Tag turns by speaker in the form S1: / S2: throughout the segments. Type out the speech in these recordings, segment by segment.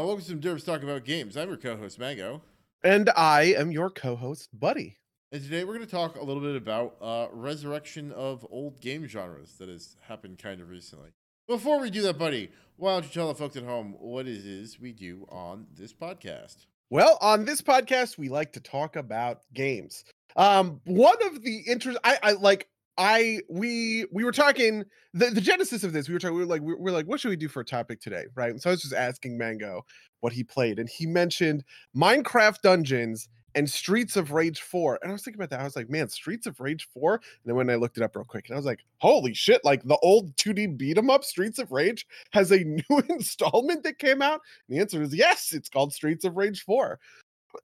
S1: Hello, welcome to some Derps Talk About Games. I'm your co-host Mango,
S2: And I am your co-host, Buddy.
S1: and today we're going to talk a little bit about uh, resurrection of old game genres that has happened kind of recently. Before we do that, buddy, why don't you tell the folks at home what it is we do on this podcast?
S2: Well, on this podcast, we like to talk about games. Um, one of the interest, I, I like, I we we were talking the, the genesis of this. We were talking. We were like, we were like, what should we do for a topic today, right? And so I was just asking Mango what he played, and he mentioned Minecraft Dungeons and Streets of Rage 4. And I was thinking about that. I was like, man, Streets of Rage 4. And then when I looked it up real quick, and I was like, holy shit, like the old 2D beat 'em up Streets of Rage has a new installment that came out. And the answer is yes, it's called Streets of Rage 4.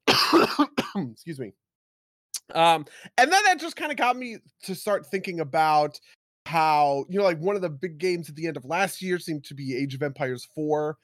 S2: Excuse me. Um, and then that just kind of got me to start thinking about how, you know, like one of the big games at the end of last year seemed to be Age of Empires 4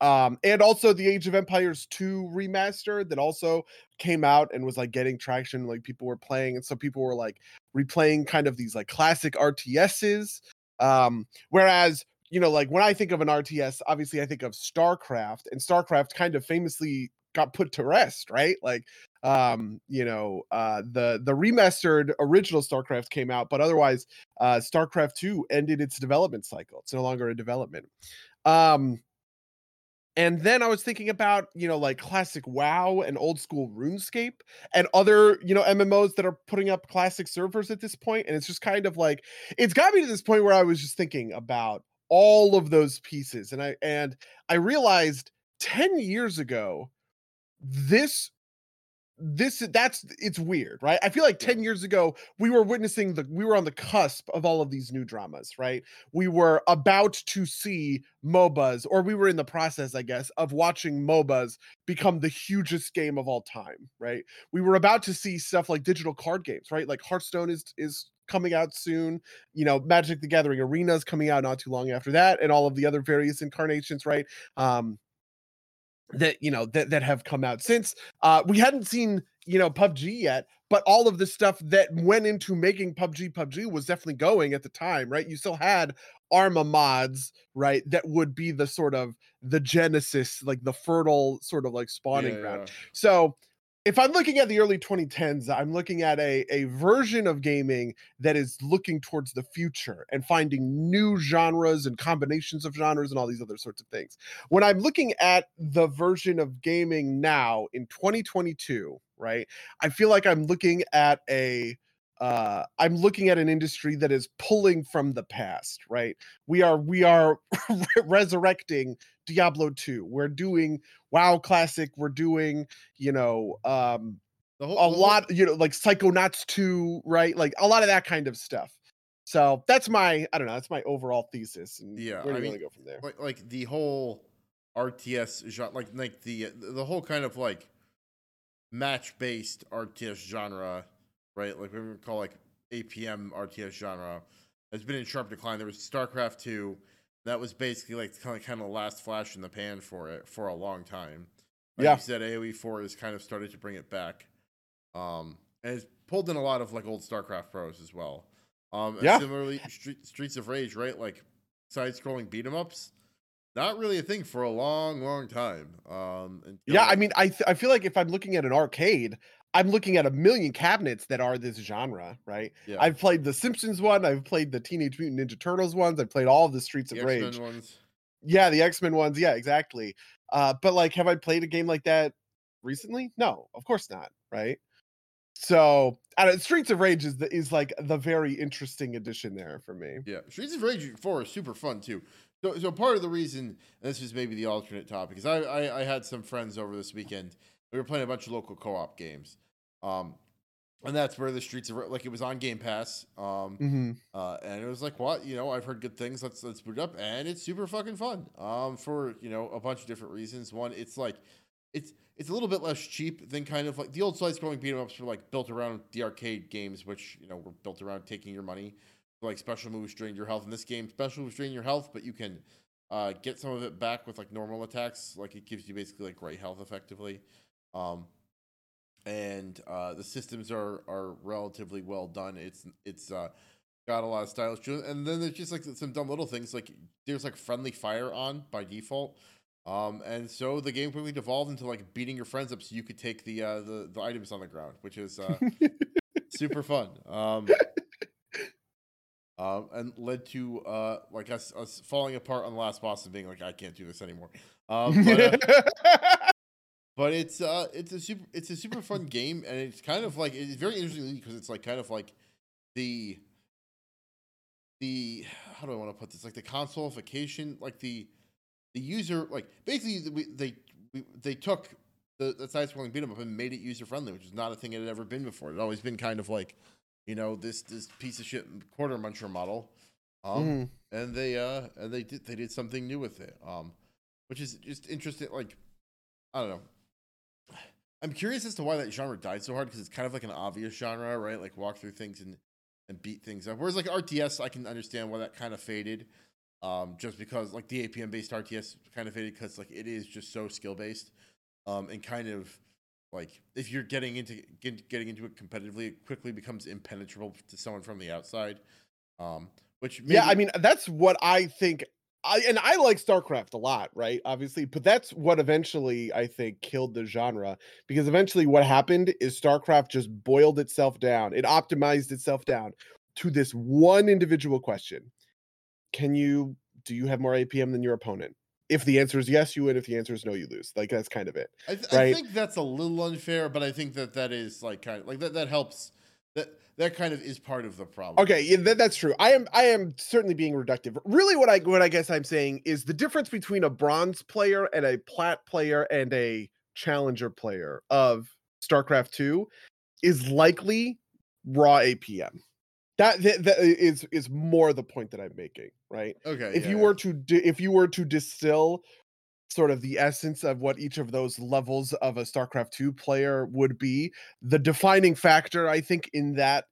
S2: um and also the age of empires 2 remaster that also came out and was like getting traction like people were playing and so people were like replaying kind of these like classic rts's um whereas you know like when i think of an rts obviously i think of starcraft and starcraft kind of famously got put to rest right like um you know uh the the remastered original starcraft came out but otherwise uh starcraft 2 ended its development cycle it's no longer a development um and then I was thinking about, you know, like classic WoW and old school RuneScape and other, you know, MMOs that are putting up classic servers at this point. And it's just kind of like it's got me to this point where I was just thinking about all of those pieces. And I and I realized 10 years ago, this this that's it's weird right? I feel like 10 years ago we were witnessing the we were on the cusp of all of these new dramas right? We were about to see mobas or we were in the process i guess of watching mobas become the hugest game of all time right? We were about to see stuff like digital card games right? Like hearthstone is is coming out soon you know magic the gathering arena is coming out not too long after that and all of the other various incarnations right? Um that you know that that have come out since. Uh we hadn't seen you know PUBG yet but all of the stuff that went into making PUBG PUBG was definitely going at the time right? You still had arma mods right that would be the sort of the genesis like the fertile sort of like spawning
S1: Yeah,
S2: ground.
S1: yeah.
S2: so if I'm looking at the early 2010s, I'm looking at a, a version of gaming that is looking towards the future and finding new genres and combinations of genres and all these other sorts of things. When I'm looking at the version of gaming now in 2022, right, I feel like I'm looking at a uh i'm looking at an industry that is pulling from the past right we are we are resurrecting diablo 2 we're doing wow classic we're doing you know um
S1: The whole,
S2: a
S1: the whole-
S2: lot you know like psychonauts 2 right like a lot of that kind of stuff so that's my i don't know that's my overall thesis and
S1: Yeah,
S2: where do
S1: I
S2: you
S1: mean,
S2: go from there
S1: like like the whole RTS genre, like like the the whole kind of like match based RTS genre, right? Like we would call like APM RTS genre has been in sharp decline. There was StarCraft two, that was basically like kind of kind of last flash in the pan for it for a long time. Like
S2: Yeah.
S1: you said, AOE four has kind of started to bring it back, um, and it's pulled in a lot of like old StarCraft pros as well. Um,
S2: Yeah.
S1: Similarly, Street, Streets of Rage, right? Like side scrolling beat 'em ups not really a thing for a long, long time. Um, until,
S2: yeah i mean i th- i feel like if i'm looking at an arcade i'm looking at a million cabinets that are this genre right
S1: yeah,
S2: i've played the simpsons one i've played the teenage mutant ninja turtles ones i've played all of the streets
S1: the
S2: of
S1: X-Men
S2: rage
S1: ones.
S2: Yeah, the X Men ones. Yeah, exactly. Uh, but like, have I played a game like that recently? No, of course not. Right. So, I don't, Streets of Rage is the, is like the very interesting addition there for me.
S1: Yeah, Streets of Rage four is super fun too. So, so part of the reason this is maybe the alternate topic is I, I I had some friends over this weekend. We were playing a bunch of local co-op games, um, and that's where the Streets of like it was on Game Pass. Um,
S2: hmm
S1: Uh, and it was like, what? You know, I've heard good things. Let's let's boot it up, and it's super fucking fun. Um, for you know a bunch of different reasons. One, it's like, it's it's a little bit less cheap than kind of like the old side scrolling beat 'em ups were like built around the arcade games, which you know were built around taking your money. Like special moves drain your health. In this game, special moves drain your health, but you can uh, get some of it back with like normal attacks. Like it gives you basically like great health effectively. Um, and uh, the systems are are relatively well done. It's it's uh, got a lot of stylish, and then there's just like some dumb little things like there's like friendly fire on by default. Um, and so the game quickly devolved into like beating your friends up so you could take the uh, the, the items on the ground, which is uh, super fun. Um, um, and led to uh, like us, us falling apart on the last boss and being like, I can't do this anymore. Um, but, uh, but it's uh, it's a super it's a super fun game, and it's kind of like it's very interesting because it's like kind of like the the how do I want to put this like the consolification like the the user like basically we, they we, they took the, the side scrolling beat 'em up and made it user friendly, which is not a thing it had ever been before. It had always been kind of like, you know, this this piece of shit quarter muncher model. Um,
S2: Mhm.
S1: and they uh and they did they did something new with it. Um, which is just interesting. Like, I don't know. I'm curious as to why that genre died so hard because it's kind of like an obvious genre, right? Like walk through things and and beat things up. Whereas like RTS, I can understand why that kind of faded. Um, just because like the APM based RTS kind of faded because like it is just so skill based, um, and kind of like if you're getting into get, getting into it competitively, it quickly becomes impenetrable to someone from the outside. Um, which
S2: yeah, I mean that's what I think. I and I like StarCraft a lot, right? Obviously, but that's what eventually I think killed the genre because eventually what happened is StarCraft just boiled itself down. It optimized itself down to this one individual question. Can you do you have more APM than your opponent? If the answer is yes, you win. If the answer is no, you lose. Like that's kind of it.
S1: I, th- I think that's a little unfair, but I think that that is like kind of like that that helps. That that kind of is part of the problem.
S2: Okay, yeah, that, that's true. I am I am certainly being reductive. Really, what I what I guess I'm saying is the difference between a bronze player and a plat player and a challenger player of StarCraft 2 is likely raw APM. That, that, that is is more the point that I'm making, right?
S1: Okay.
S2: if
S1: yeah,
S2: you were to di- if you were to distill sort of the essence of what each of those levels of a StarCraft 2 player would be, the defining factor I think in that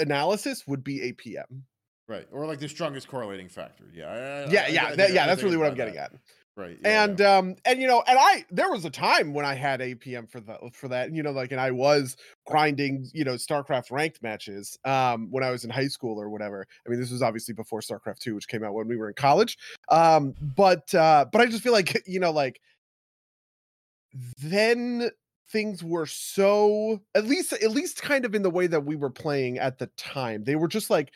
S2: analysis would be APM.
S1: right, or like the strongest correlating factor. Yeah. I-
S2: Yeah,
S1: I-
S2: yeah,
S1: I
S2: that, yeah, that's really what I'm getting
S1: that.
S2: at.
S1: Right. yeah,
S2: and um and you know, and I there was a time when I had APM for the for that, you know, like and I was grinding, you know, StarCraft ranked matches um when I was in high school or whatever. I mean, this was obviously before StarCraft 2 which came out when we were in college. Um but uh but I just feel like, you know, like then things were so at least at least kind of in the way that we were playing at the time. They were just like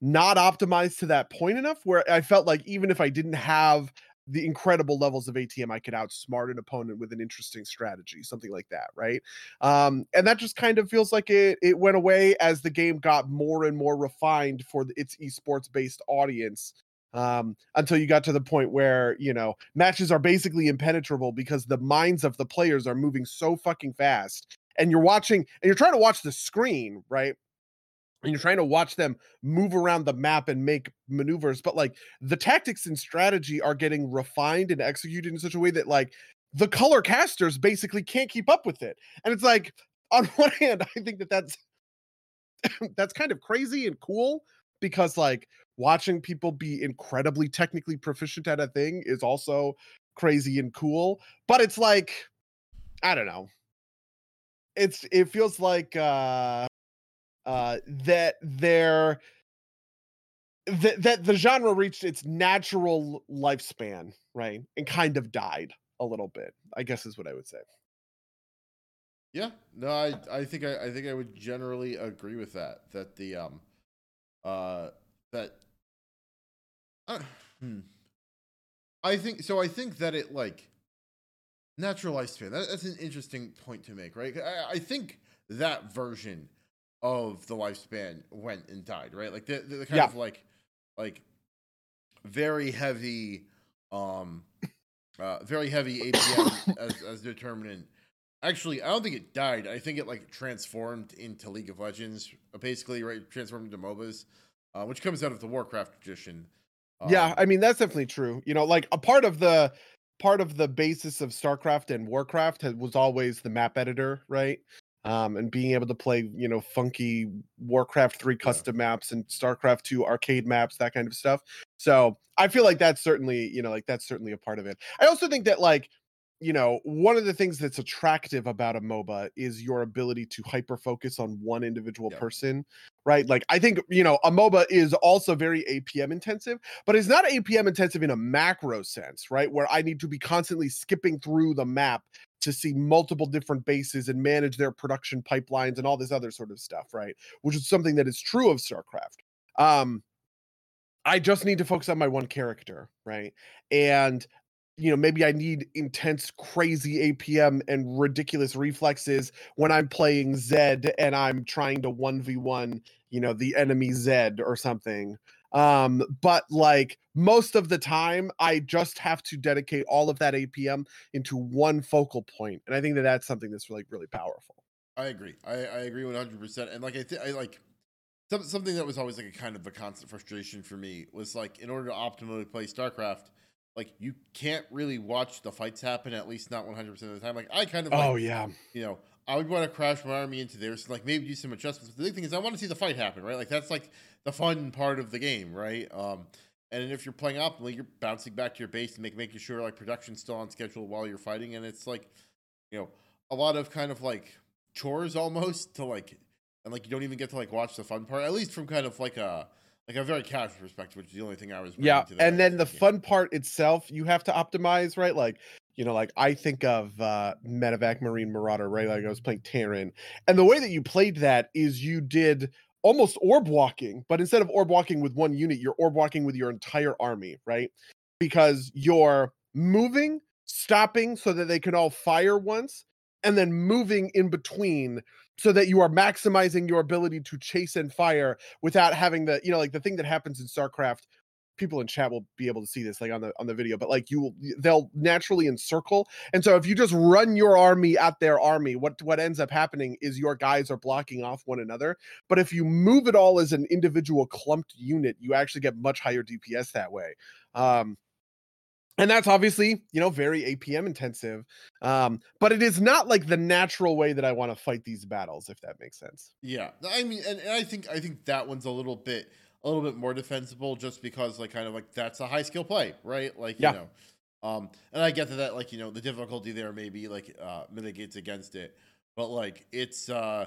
S2: not optimized to that point enough where I felt like even if I didn't have the incredible levels of APM, I could outsmart an opponent with an interesting strategy, something like that, right? Um, and that just kind of feels like it it went away as the game got more and more refined for its esports based audience. Um, until you got to the point where you know matches are basically impenetrable because the minds of the players are moving so fucking fast, and you're watching and you're trying to watch the screen, right? And you're trying to watch them move around the map and make maneuvers but like the tactics and strategy are getting refined and executed in such a way that like the color casters basically can't keep up with it and it's like on one hand i think that that's that's kind of crazy and cool because like watching people be incredibly technically proficient at a thing is also crazy and cool but it's like i don't know. It's it feels like uh uh that they're that, that the genre reached its natural lifespan right and kind of died a little bit i guess is what i would say
S1: Yeah, no, I I think I, I think I would generally agree with that. That the um, uh, that, uh, hmm. I think so. I think that it like natural lifespan. That, that's an interesting point to make, right? I, I think that version of the lifespan went and died, right? Like the the, the kind
S2: Yeah.
S1: of like like very heavy, um, uh, very heavy APM as as determinant Actually, I don't think it died. I think it like transformed into League of Legends, uh, basically, right? Transformed into MOBAs, uh, which comes out of the Warcraft tradition.
S2: yeah
S1: Um,
S2: i mean that's definitely true you know like a part of the part of the basis of starcraft and warcraft had, was always the map editor right um and being able to play you know funky warcraft 3 custom maps and starcraft 2 arcade maps that kind of stuff. So i feel like that's certainly you know like that's certainly a part of it. I also think that like you know, one of the things that's attractive about a MOBA is your ability to hyper focus on one individual
S1: Yeah.
S2: person, right? Like, I think, you know, a MOBA is also very APM intensive, but it's not APM intensive in a macro sense, right? Where I need to be constantly skipping through the map to see multiple different bases and manage their production pipelines and all this other sort of stuff, right? Which is something that is true of StarCraft. Um, I just need to focus on my one character, right? And you know, maybe I need intense, crazy APM and ridiculous reflexes when I'm playing Zed and I'm trying to 1v1, you know, the enemy Zed or something. Um, but like most of the time, I just have to dedicate all of that APM into one focal point, and I think that that's something that's really, really powerful.
S1: I agree. I, I agree one hundred percent. And like I think I like some, something that was always like a kind of a constant frustration for me was like in order to optimally play StarCraft, like you can't really watch the fights happen at least not one hundred percent of the time. Like I kind of like,
S2: oh yeah,
S1: you know I would want to crash my army into there, so like maybe do some adjustments. But the big thing is I want to see the fight happen, right? Like that's like the fun part of the game, right? Um, and if you're playing optimally, you're bouncing back to your base and make, making sure like production's still on schedule while you're fighting. And it's like, you know, a lot of kind of like chores almost to like, and like you don't even get to like watch the fun part. At least from kind of like a like a very casual perspective, which is the only thing I was.
S2: yeah.
S1: to
S2: And then the fun part itself, you have to optimize, right? Like you know, like I think of uh Medevac Marine Marauder, right? Like I was playing Terran. And the way that you played that is you did almost orb walking, but instead of orb walking with one unit, you're orb walking with your entire army, right? Because you're moving, stopping so that they can all fire once, and then moving in between so that you are maximizing your ability to chase and fire without having the, you know, like the thing that happens in StarCraft people in chat will be able to see this like on the on the video but like you will they'll naturally encircle and so if you just run your army at their army what what ends up happening is your guys are blocking off one another but if you move it all as an individual clumped unit you actually get much higher dps that way. Um and that's obviously you know very apm intensive um but it is not like the natural way that i want to fight these battles if that makes sense
S1: Yeah, I mean, and, and I think I think that one's a little bit a little bit more defensible just because like kind of like that's a high skill play, right? Like
S2: Yeah.
S1: you know, um, and I get that that like you know the difficulty there maybe like uh, mitigates against it, but like it's uh,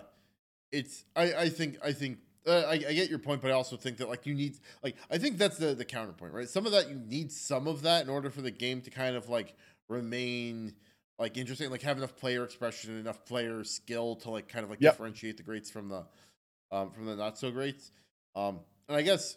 S1: it's I I think I think. Uh, I, I get your point, but I also think that like you need like I think that's the the counterpoint, right? Some of that you need some of that in order for the game to kind of like remain like interesting, like have enough player expression and enough player skill to like kind of like
S2: Yep.
S1: differentiate the greats from the um from the not so greats. Um and I guess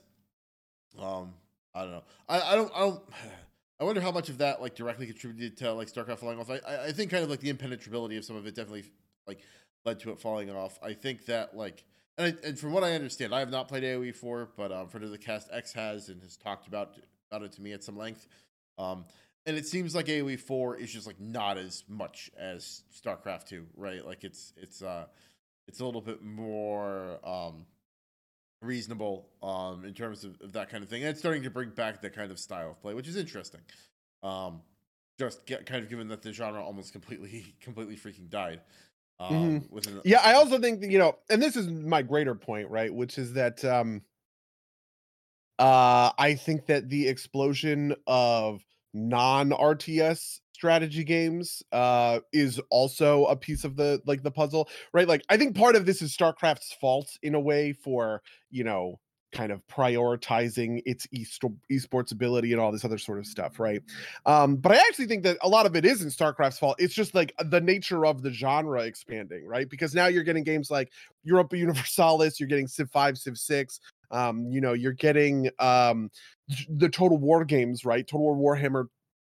S1: um I don't know. I, I don't I don't I wonder how much of that like directly contributed to like StarCraft falling off. I I think kind of like the impenetrability of some of it definitely like led to it falling off. I think that like and, I, and from what I understand, I have not played AOE four, but um, friend of the cast X has and has talked about about it to me at some length. Um, and it seems like AOE four is just like not as much as StarCraft two, right? Like it's it's uh it's a little bit more um reasonable um in terms of, of that kind of thing. And it's starting to bring back that kind of style of play, which is interesting. Um just get kind of given that the genre almost completely completely freaking died. Um within
S2: yeah i also think that, you know and this is my greater point right which is that um uh i think that the explosion of non rts strategy games uh is also a piece of the like the puzzle right? Like i think part of this is starcraft's fault in a way for you know kind of prioritizing its east- esports ability and all this other sort of stuff right? Um but i actually think that a lot of it isn't starcraft's fault. It's just like the nature of the genre expanding right? Because now you're getting games like europa universalis you're getting civ 5 civ 6 um you know you're getting um the total war games right? Total war warhammer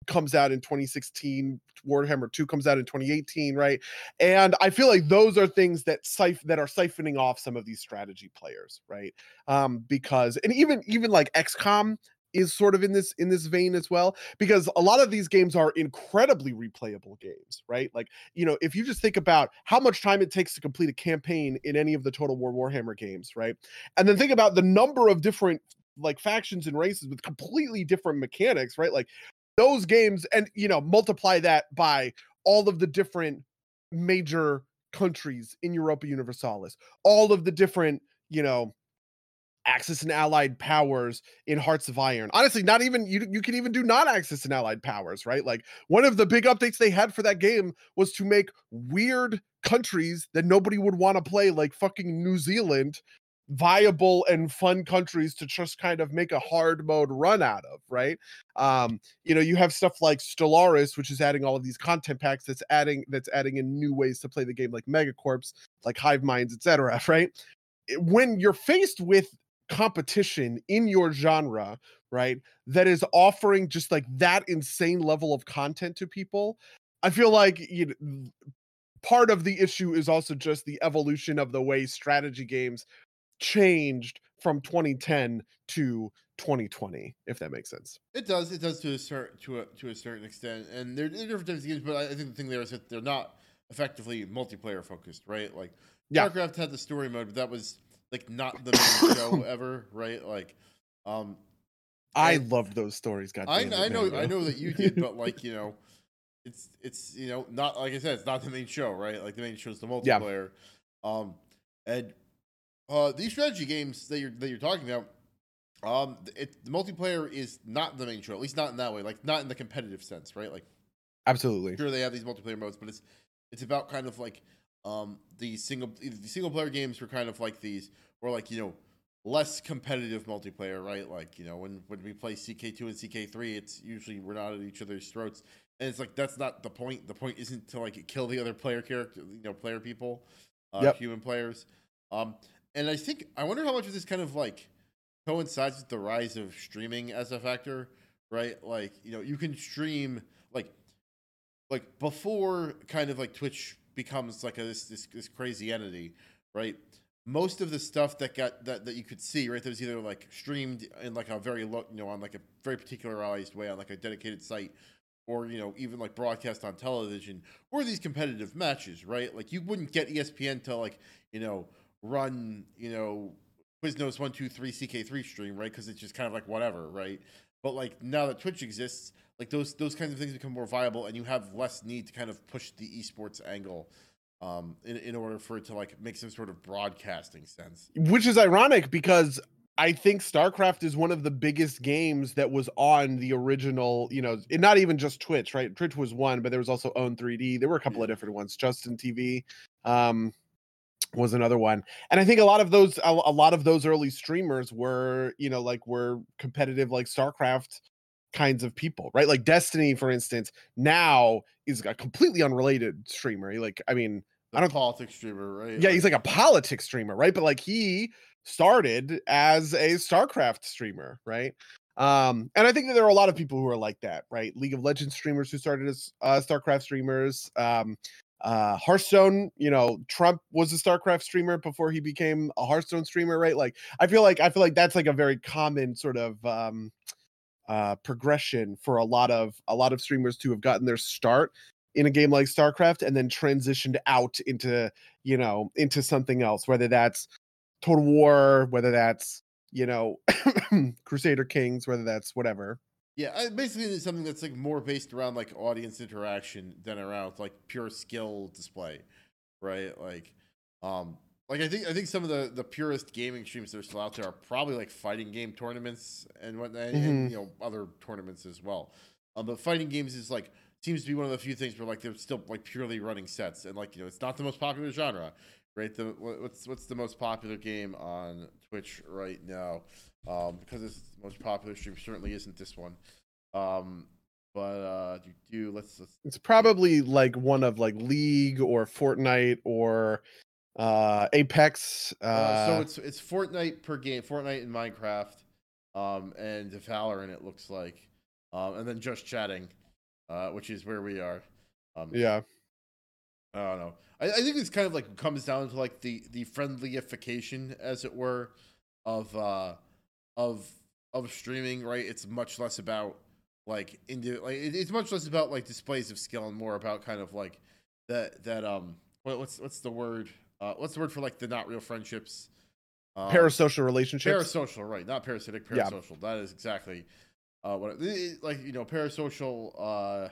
S2: comes out in 2016 warhammer 2 comes out in 2018 right? And i feel like those are things that siph- that are siphoning off some of these strategy players right? Um because and even even like xcom is sort of in this in this vein as well because a lot of these games are incredibly replayable games right? Like you know if you just think about how much time it takes to complete a campaign in any of the total war warhammer games right? And then think about the number of different like factions and races with completely different mechanics right? Like those games and you know multiply that by all of the different major countries in europa universalis all of the different you know Axis and Allied powers in Hearts of Iron. Honestly, not even you. You can even do non-Axis and Allied powers, right? Like one of the big updates they had for that game was to make weird countries that nobody would want to play, like fucking New Zealand, viable and fun countries to just kind of make a hard mode run out of, right? Um, you know, you have stuff like Stellaris, which is adding all of these content packs that's adding that's adding in new ways to play the game, like Megacorps, like Hive Minds, etc. Right? When you're faced with competition in your genre, right, that is offering just like that insane level of content to people, I feel like you know, part of the issue is also just the evolution of the way strategy games changed from 2010 to 2020 if that makes sense
S1: It does. It does to a certain to a to a certain extent, and they're, they're different types of games. But I think the thing there is that they're not effectively multiplayer focused, right? Like
S2: Yeah.
S1: StarCraft had the story mode, but that was like not the main show ever, right? Like, um,
S2: i
S1: And
S2: loved those stories god
S1: I
S2: it,
S1: I know
S2: man,
S1: I know that you did, but like you know, it's it's you know not like I said, it's not the main show, right? Like the main show is the
S2: Yeah.
S1: multiplayer, um, and uh, these strategy games that you're that you're talking about. Um, it, the multiplayer is not the main show, at least not in that way. Like not in the competitive sense, right? Like
S2: absolutely
S1: sure they have these multiplayer modes, but it's it's about kind of like um the single the single player games were kind of like these or like you know less competitive multiplayer, right? Like you know when when we play CK two and CK three, it's usually we're not at each other's throats, and it's like that's not the point. The point isn't to like kill the other player character, you know, player people, uh,
S2: Yep.
S1: human players. Um, and I think I wonder how much of this kind of like coincides with the rise of streaming as a factor, right? Like you know you can stream like like before kind of like Twitch becomes like a, this, this this crazy entity, right? Most of the stuff that got that, that you could see, right, that was either like streamed in like a very low, you know, on like a very particularized way on like a dedicated site, or you know, even like broadcast on television, or these competitive matches, right? Like you wouldn't get ESPN to like you know run you know Quiznos one two three CK three stream, right? Because it's just kind of like whatever, right? But like now that Twitch exists, like those those kinds of things become more viable, and you have less need to kind of push the esports angle, um, in in order for it to like make some sort of broadcasting sense.
S2: which is ironic because I think StarCraft is one of the biggest games that was on the original, you know, and not even just Twitch, right? Twitch was one, but there was also Own 3D. There were a couple of different ones. Justin TV um, was another one, and I think a lot of those, a, a lot of those early streamers were, you know, like were competitive, like StarCraft kinds of people, right? Like Destiny, for instance, now is a completely unrelated streamer. He, Like, I mean,
S1: The
S2: I don't-
S1: politics streamer, right?
S2: yeah, he's like a politics streamer, right? But like he started as a StarCraft streamer, right? Um, and I think that there are a lot of people who are like that, right? League of Legends streamers who started as uh, StarCraft streamers. Um, uh, Hearthstone, you know, Trump was a StarCraft streamer before he became a Hearthstone streamer, right? Like, I feel like I feel like that's like a very common sort of um, uh, progression for a lot of a lot of streamers to have gotten their start in a game like StarCraft and then transitioned out into you know into something else, whether that's Total War, whether that's you know Crusader Kings, whether that's whatever.
S1: Yeah, I, basically it's something that's like more based around like audience interaction than around like pure skill display, right? Like, um, like I think I think some of the the purest gaming streams that are still out there are probably like fighting game tournaments and whatnot, and, and, you know other tournaments as well. Um, but fighting games is like seems to be one of the few things where like they're still like purely running sets, and like you know it's not the most popular genre, right? The what's what's the most popular game on Twitch right now? Um, because it's the most popular stream certainly isn't this one. Um, but uh, do, do let's, let's
S2: It's probably like one of like League or Fortnite or uh Apex. Uh,
S1: uh, so it's it's Fortnite per game, Fortnite and Minecraft, um, and Valorant it looks like, um, and then just chatting, uh, which is where we are. Um,
S2: yeah.
S1: I don't know. I, I think it's kind of like comes down to like the the friendlyification, as it were, of uh of of streaming. Right, it's much less about like into like it's much less about like displays of skill and more about kind of like that that um what, what's what's the word uh what's the word for like the not real friendships. Um,
S2: Parasocial relationships.
S1: Parasocial, right? Not parasitic.
S2: Yeah.
S1: Parasocial. That is exactly uh, what it, it- like you know. Parasocial uh,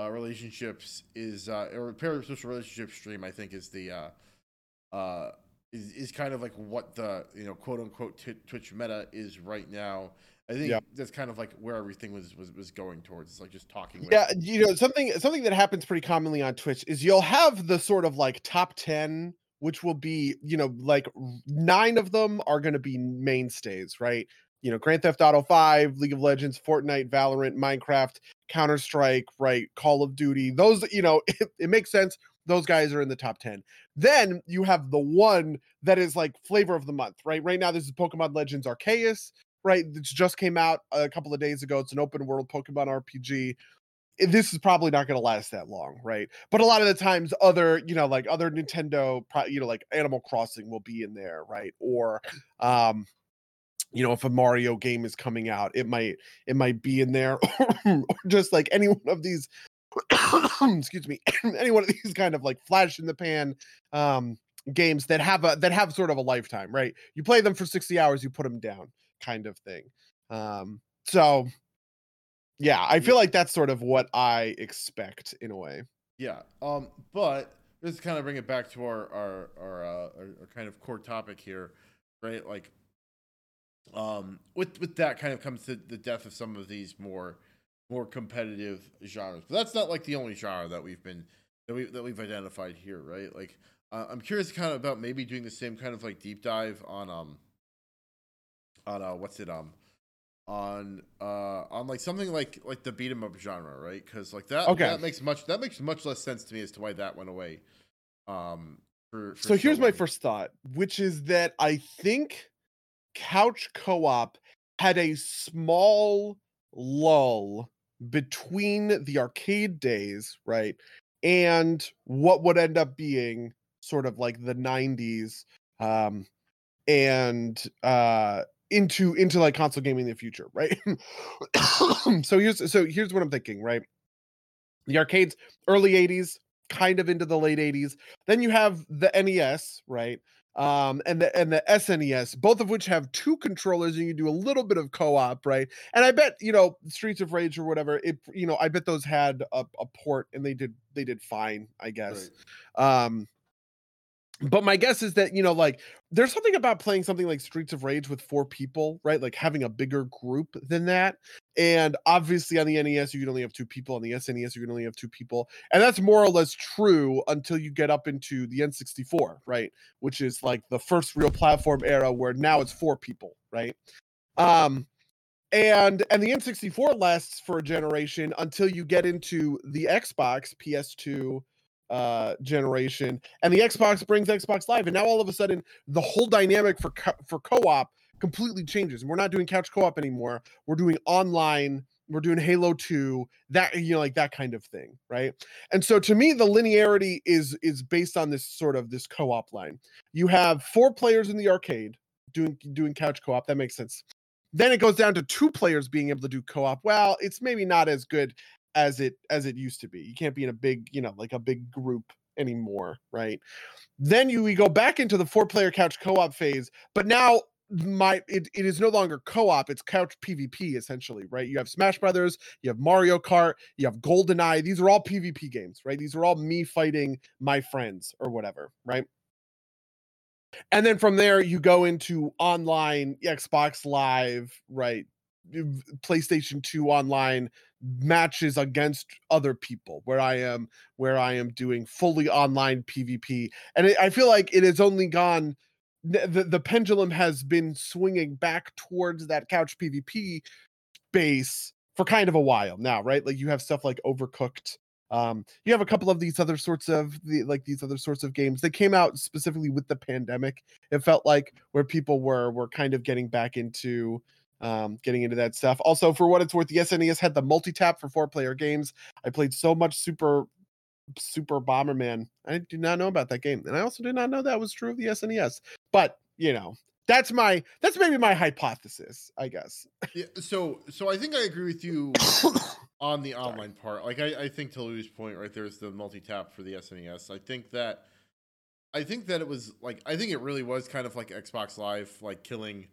S1: uh, relationships is uh, or parasocial relationship stream. I think is the uh, uh, is, is kind of like what the you know quote unquote t- Twitch meta is right now. I think
S2: Yep.
S1: that's kind of like where everything was was, was going towards. It's like just talking. with-
S2: Yeah, you know something something that happens pretty commonly on Twitch is you'll have the sort of like top 10 which will be, you know, like 9 of them are going to be mainstays, right? You know, Grand Theft Auto 5, League of Legends, Fortnite, Valorant, Minecraft, Counter-Strike, right? Call of Duty. Those, you know, it, it makes sense. Those guys are in the top 10. Then you have the one that is like flavor of the month, right? Right now this is Pokemon Legends Arceus, right? It just came out a couple of days ago. It's an open world Pokemon RPG. This is probably not going to last that long, right? But a lot of the times, other you know, like other Nintendo, you know, like Animal Crossing will be in there, right? Or, um, you know, if a Mario game is coming out, it might it might be in there, or just like any one of these. excuse me, any one of these kind of like flash in the pan um games that have a that have sort of a lifetime, right? You play them for 60 hours, you put them down, kind of thing. Um, so yeah, I feel like that's sort of what I expect in a way.
S1: Yeah. Um, but let's kind of bring it back to our our our, uh, our, our kind of core topic here, right? Like, um, with with that kind of comes to the death of some of these more more competitive genres. But that's not like the only genre that we've been that we that we've identified here, right? Like, uh, I'm curious kind of about maybe doing the same kind of like deep dive on um on uh what's it um on uh on like something like like the beat 'em up genre, right? Because like that
S2: Okay.
S1: that makes much that makes much less sense to me as to why that went away. Um, for, for
S2: So here's my first thought, which is that I think couch co-op had a small lull between the arcade days, right? And what would end up being sort of like the 90s um and uh into into like console gaming in the future, right? so here's so here's what I'm thinking, right? The arcades early 80s, kind of into the late 80s. Then you have the NES, right? Um, and the and the SNES, both of which have two controllers, and you do a little bit of co-op, right? And I bet you know Streets of Rage or whatever. It you know I bet those had a, a port, and they did they did fine, I guess.
S1: Right.
S2: Um, but my guess is that you know, like, there's something about playing something like Streets of Rage with four people, right? Like having a bigger group than that. And obviously, on the NES, you can only have two people. On the SNES, you can only have two people, and that's more or less true until you get up into the N64, right? Which is like the first real platform era where now it's four people, right? Um, and and the N64 lasts for a generation until you get into the Xbox PS2 uh generation and the Xbox brings Xbox Live and now all of a sudden the whole dynamic for co- for co-op completely changes. We're not doing couch co-op anymore. We're doing online. We're doing Halo 2 that you know like that kind of thing right? And so to me the linearity is is based on this sort of this co-op line. You have four players in the arcade doing doing couch co-op. That makes sense. Then it goes down to two players being able to do co-op. Well it's maybe not as good as it as it used to be. You can't be in a big you know like a big group anymore right? Then you we go back into the four player couch co-op phase but now my it, it is no longer co-op it's couch pvp essentially right? You have smash brothers you have mario kart you have goldeneye these are all pvp games right? These are all me fighting my friends or whatever right? And then from there you go into online xbox live right playstation 2 online matches against other people where i am where i am doing fully online pvp and it, i feel like it has only gone the, the pendulum has been swinging back towards that couch pvp base for kind of a while now right? Like you have stuff like overcooked um you have a couple of these other sorts of the like these other sorts of games. That came out specifically with the pandemic it felt like where people were were kind of getting back into um getting into that stuff. Also for what it's worth the snes had the multi-tap for four player games. I played so much super super bomberman. I did not know about that game and i also did not know that was true of the snes but you know that's my that's maybe my hypothesis i guess.
S1: Yeah, so so I think I agree with you on the online part. Like I, I think to Lou's point, right, there's the multi tap for the SNES. I think that I think that it was like I think it really was kind of like Xbox Live, like killing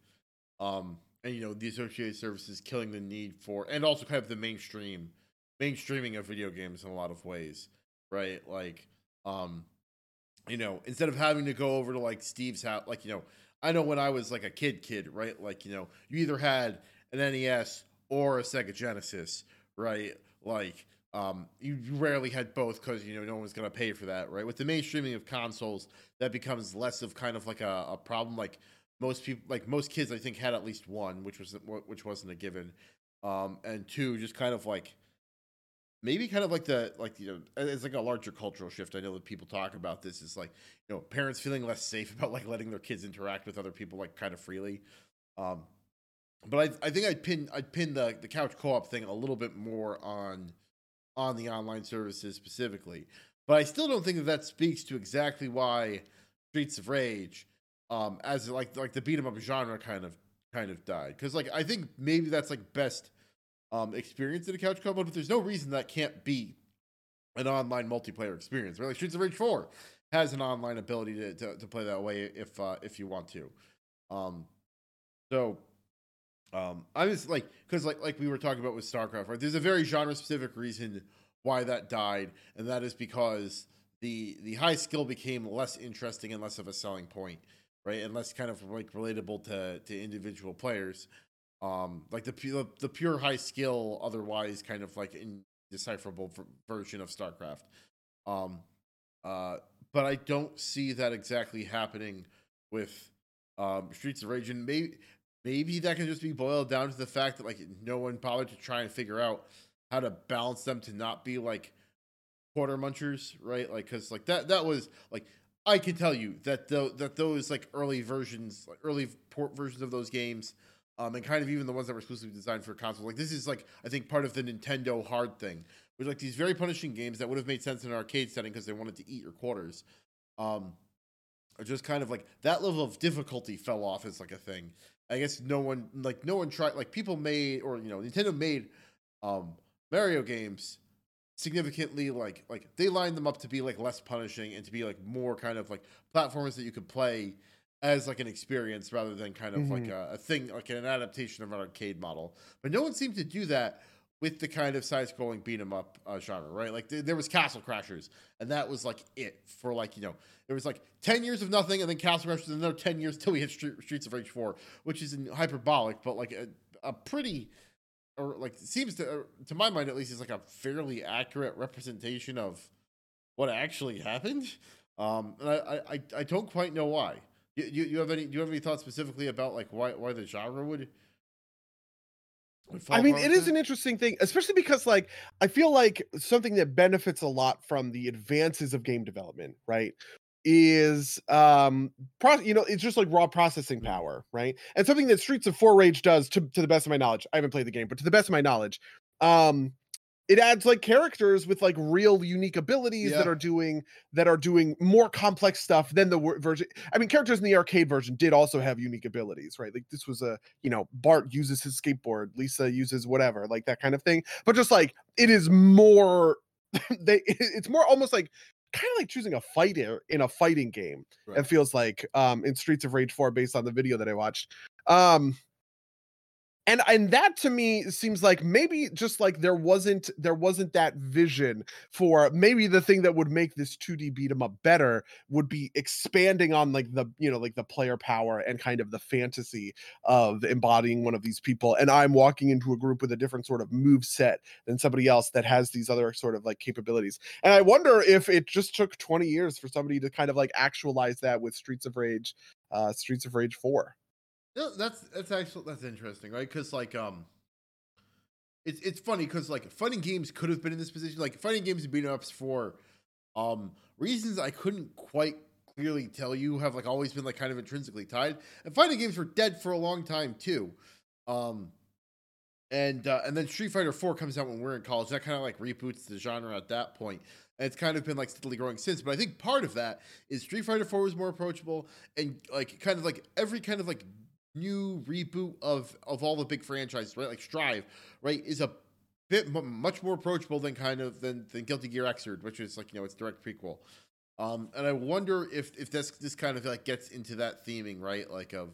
S1: um and you know, the associated services killing the need for and also kind of the mainstream mainstreaming of video games in a lot of ways. Right? Like um you know, instead of having to go over to like Steve's house, like you know, I know when I was like a kid, kid, right? Like you know, you either had an NES or a Sega Genesis, right? Like um, you, rarely had both because you know no one's gonna pay for that, right? With the mainstreaming of consoles, that becomes less of kind of like a, a problem. Like most people, like most kids, I think had at least one, which was which wasn't a given, um, and two, just kind of like maybe kind of like the like you know it's like a larger cultural shift. I know that people talk about this is like you know parents feeling less safe about like letting their kids interact with other people like kind of freely. Um but i i think i'd pin i'd pin the the couch co-op thing a little bit more on on the online services specifically. But i still don't think that that speaks to exactly why streets of rage um as like like the beat 'em up genre kind of kind of died because like i think maybe that's like best um, experience in a couch co-op, but there's no reason that can't be an online multiplayer experience. Right? Like Streets of Rage 4 has an online ability to, to, to play that way if uh, if you want to. Um, so um, I was like, because like like we were talking about with StarCraft, right? There's a very genre specific reason why that died, and that is because the the high skill became less interesting and less of a selling point, right? And less kind of like relatable to to individual players. Um like the the, the pure high skill otherwise kind of like indecipherable version of starcraft. Um uh but i don't see that exactly happening with um streets of rage. And maybe maybe that can just be boiled down to the fact that like no one bothered to try and figure out how to balance them to not be like quarter munchers right? Like because like that that was like i can tell you that the, that those like early versions like early port versions of those games um, and kind of even the ones that were exclusively designed for console, Like this is like I think part of the Nintendo hard thing, with like these very punishing games that would have made sense in an arcade setting because they wanted to eat your quarters. Um, or just kind of like that level of difficulty fell off as like a thing. I guess no one like no one tried like people made or you know Nintendo made um Mario games significantly like like they lined them up to be like less punishing and to be like more kind of like platformers that you could play as like an experience rather than kind of mm-hmm. like a, a, thing like an adaptation of an arcade model. But no one seemed to do that with the kind of side-scrolling beat 'em up uh, genre, right? Like th- there was Castle Crashers, and that was like it for like you know there was like ten years of nothing, and then Castle Crashers, and another ten years till we hit Street, Streets of Rage four, which is hyperbolic, but like a, a pretty or like seems to uh, to my mind at least is like a fairly accurate representation of what actually happened. Um, and I, I I don't quite know why. You, you, you have any? Do you have any thoughts specifically about like why why the genre would?
S2: would I mean, it is an interesting thing, especially because like I feel like something that benefits a lot from the advances of game development, right? Is um, pro- you know, it's just like raw processing mm-hmm. power, right? And something that Streets of Four Rage does, to to the best of my knowledge, I haven't played the game, but to the best of my knowledge, um, it adds like characters with like real unique abilities yeah. that are doing that are doing more complex stuff than the version i mean characters in the arcade version did also have unique abilities right like this was a you know bart uses his skateboard lisa uses whatever like that kind of thing but just like it is more they it's more almost like kind of like choosing a fighter in a fighting game right. it feels like um in streets of rage 4 based on the video that i watched um and and that to me seems like maybe just like there wasn't there wasn't that vision for maybe the thing that would make this 2D beat 'em up better would be expanding on like the you know like the player power and kind of the fantasy of embodying one of these people. And I'm walking into a group with a different sort of move set than somebody else that has these other sort of like capabilities. And I wonder if it just took 20 years for somebody to kind of like actualize that with Streets of Rage uh Streets of Rage 4
S1: no, that's that's actually that's interesting, right? Because like um, it's it's funny because like fighting games could have been in this position, like fighting games and beat 'em ups for um reasons I couldn't quite clearly tell you have like always been like kind of intrinsically tied. And fighting games were dead for a long time too. Um, and uh, and then Street Fighter Four comes out when we're in college. That kind of like reboots the genre at that point. And it's kind of been like steadily growing since. But I think part of that is Street Fighter Four was more approachable and like kind of like every kind of like new reboot of of all the big franchises, right? Like Strive, right, is a bit much more approachable than kind of than, than Guilty Gear Xrd, which is like you know it's direct prequel. Um, and I wonder if if this this kind of like gets into that theming, right? Like of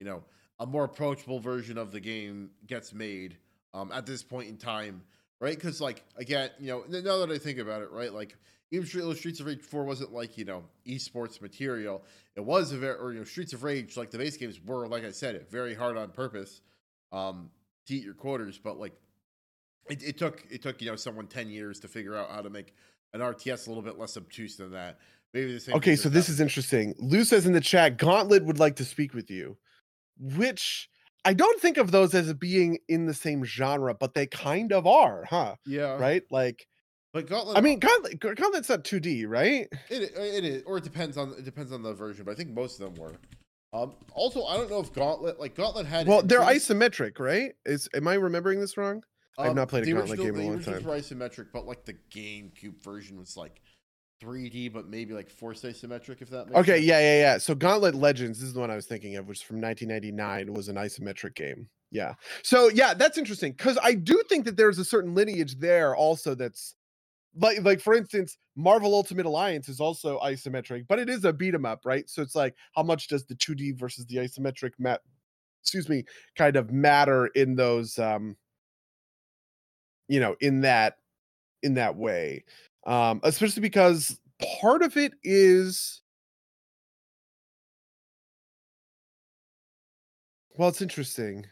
S1: you know a more approachable version of the game gets made um, at this point in time right? Because like again, you know, now that I think about it, right, like even Streets of Rage 4 wasn't like, you know, esports material. It was a very, or, you know, Streets of Rage, like the base games were, like I said, it very hard on purpose um, to eat your quarters. But like, it, it took, it took, you know, someone 10 years to figure out how to make an RTS a little bit less obtuse than that. Maybe the same.
S2: Okay, so this is interesting. Lou says in the chat, Gauntlet would like to speak with you, which I don't think of those as being in the same genre, but they kind of are, huh?
S1: Yeah.
S2: Right? Like,
S1: but Gauntlet.
S2: I mean, Gauntlet, Gauntlet's not 2D, right?
S1: It it is, or it depends on it depends on the version. But I think most of them were. Um, also, I don't know if Gauntlet like Gauntlet had.
S2: Well, they're isometric, right? Is am I remembering this wrong?
S1: Um,
S2: I've not played a Gauntlet
S1: original,
S2: game in a long time.
S1: Were isometric, but like the GameCube version was like 3D, but maybe like forced isometric. If that makes
S2: okay,
S1: sense.
S2: yeah, yeah, yeah. So Gauntlet Legends this is the one I was thinking of, which is from 1999 was an isometric game. Yeah. So yeah, that's interesting because I do think that there's a certain lineage there also that's like like for instance, Marvel Ultimate Alliance is also isometric, but it is a beat 'em up, right? So it's like how much does the 2D versus the isometric map excuse me, kind of matter in those um you know, in that in that way. Um especially because part of it is well, it's interesting.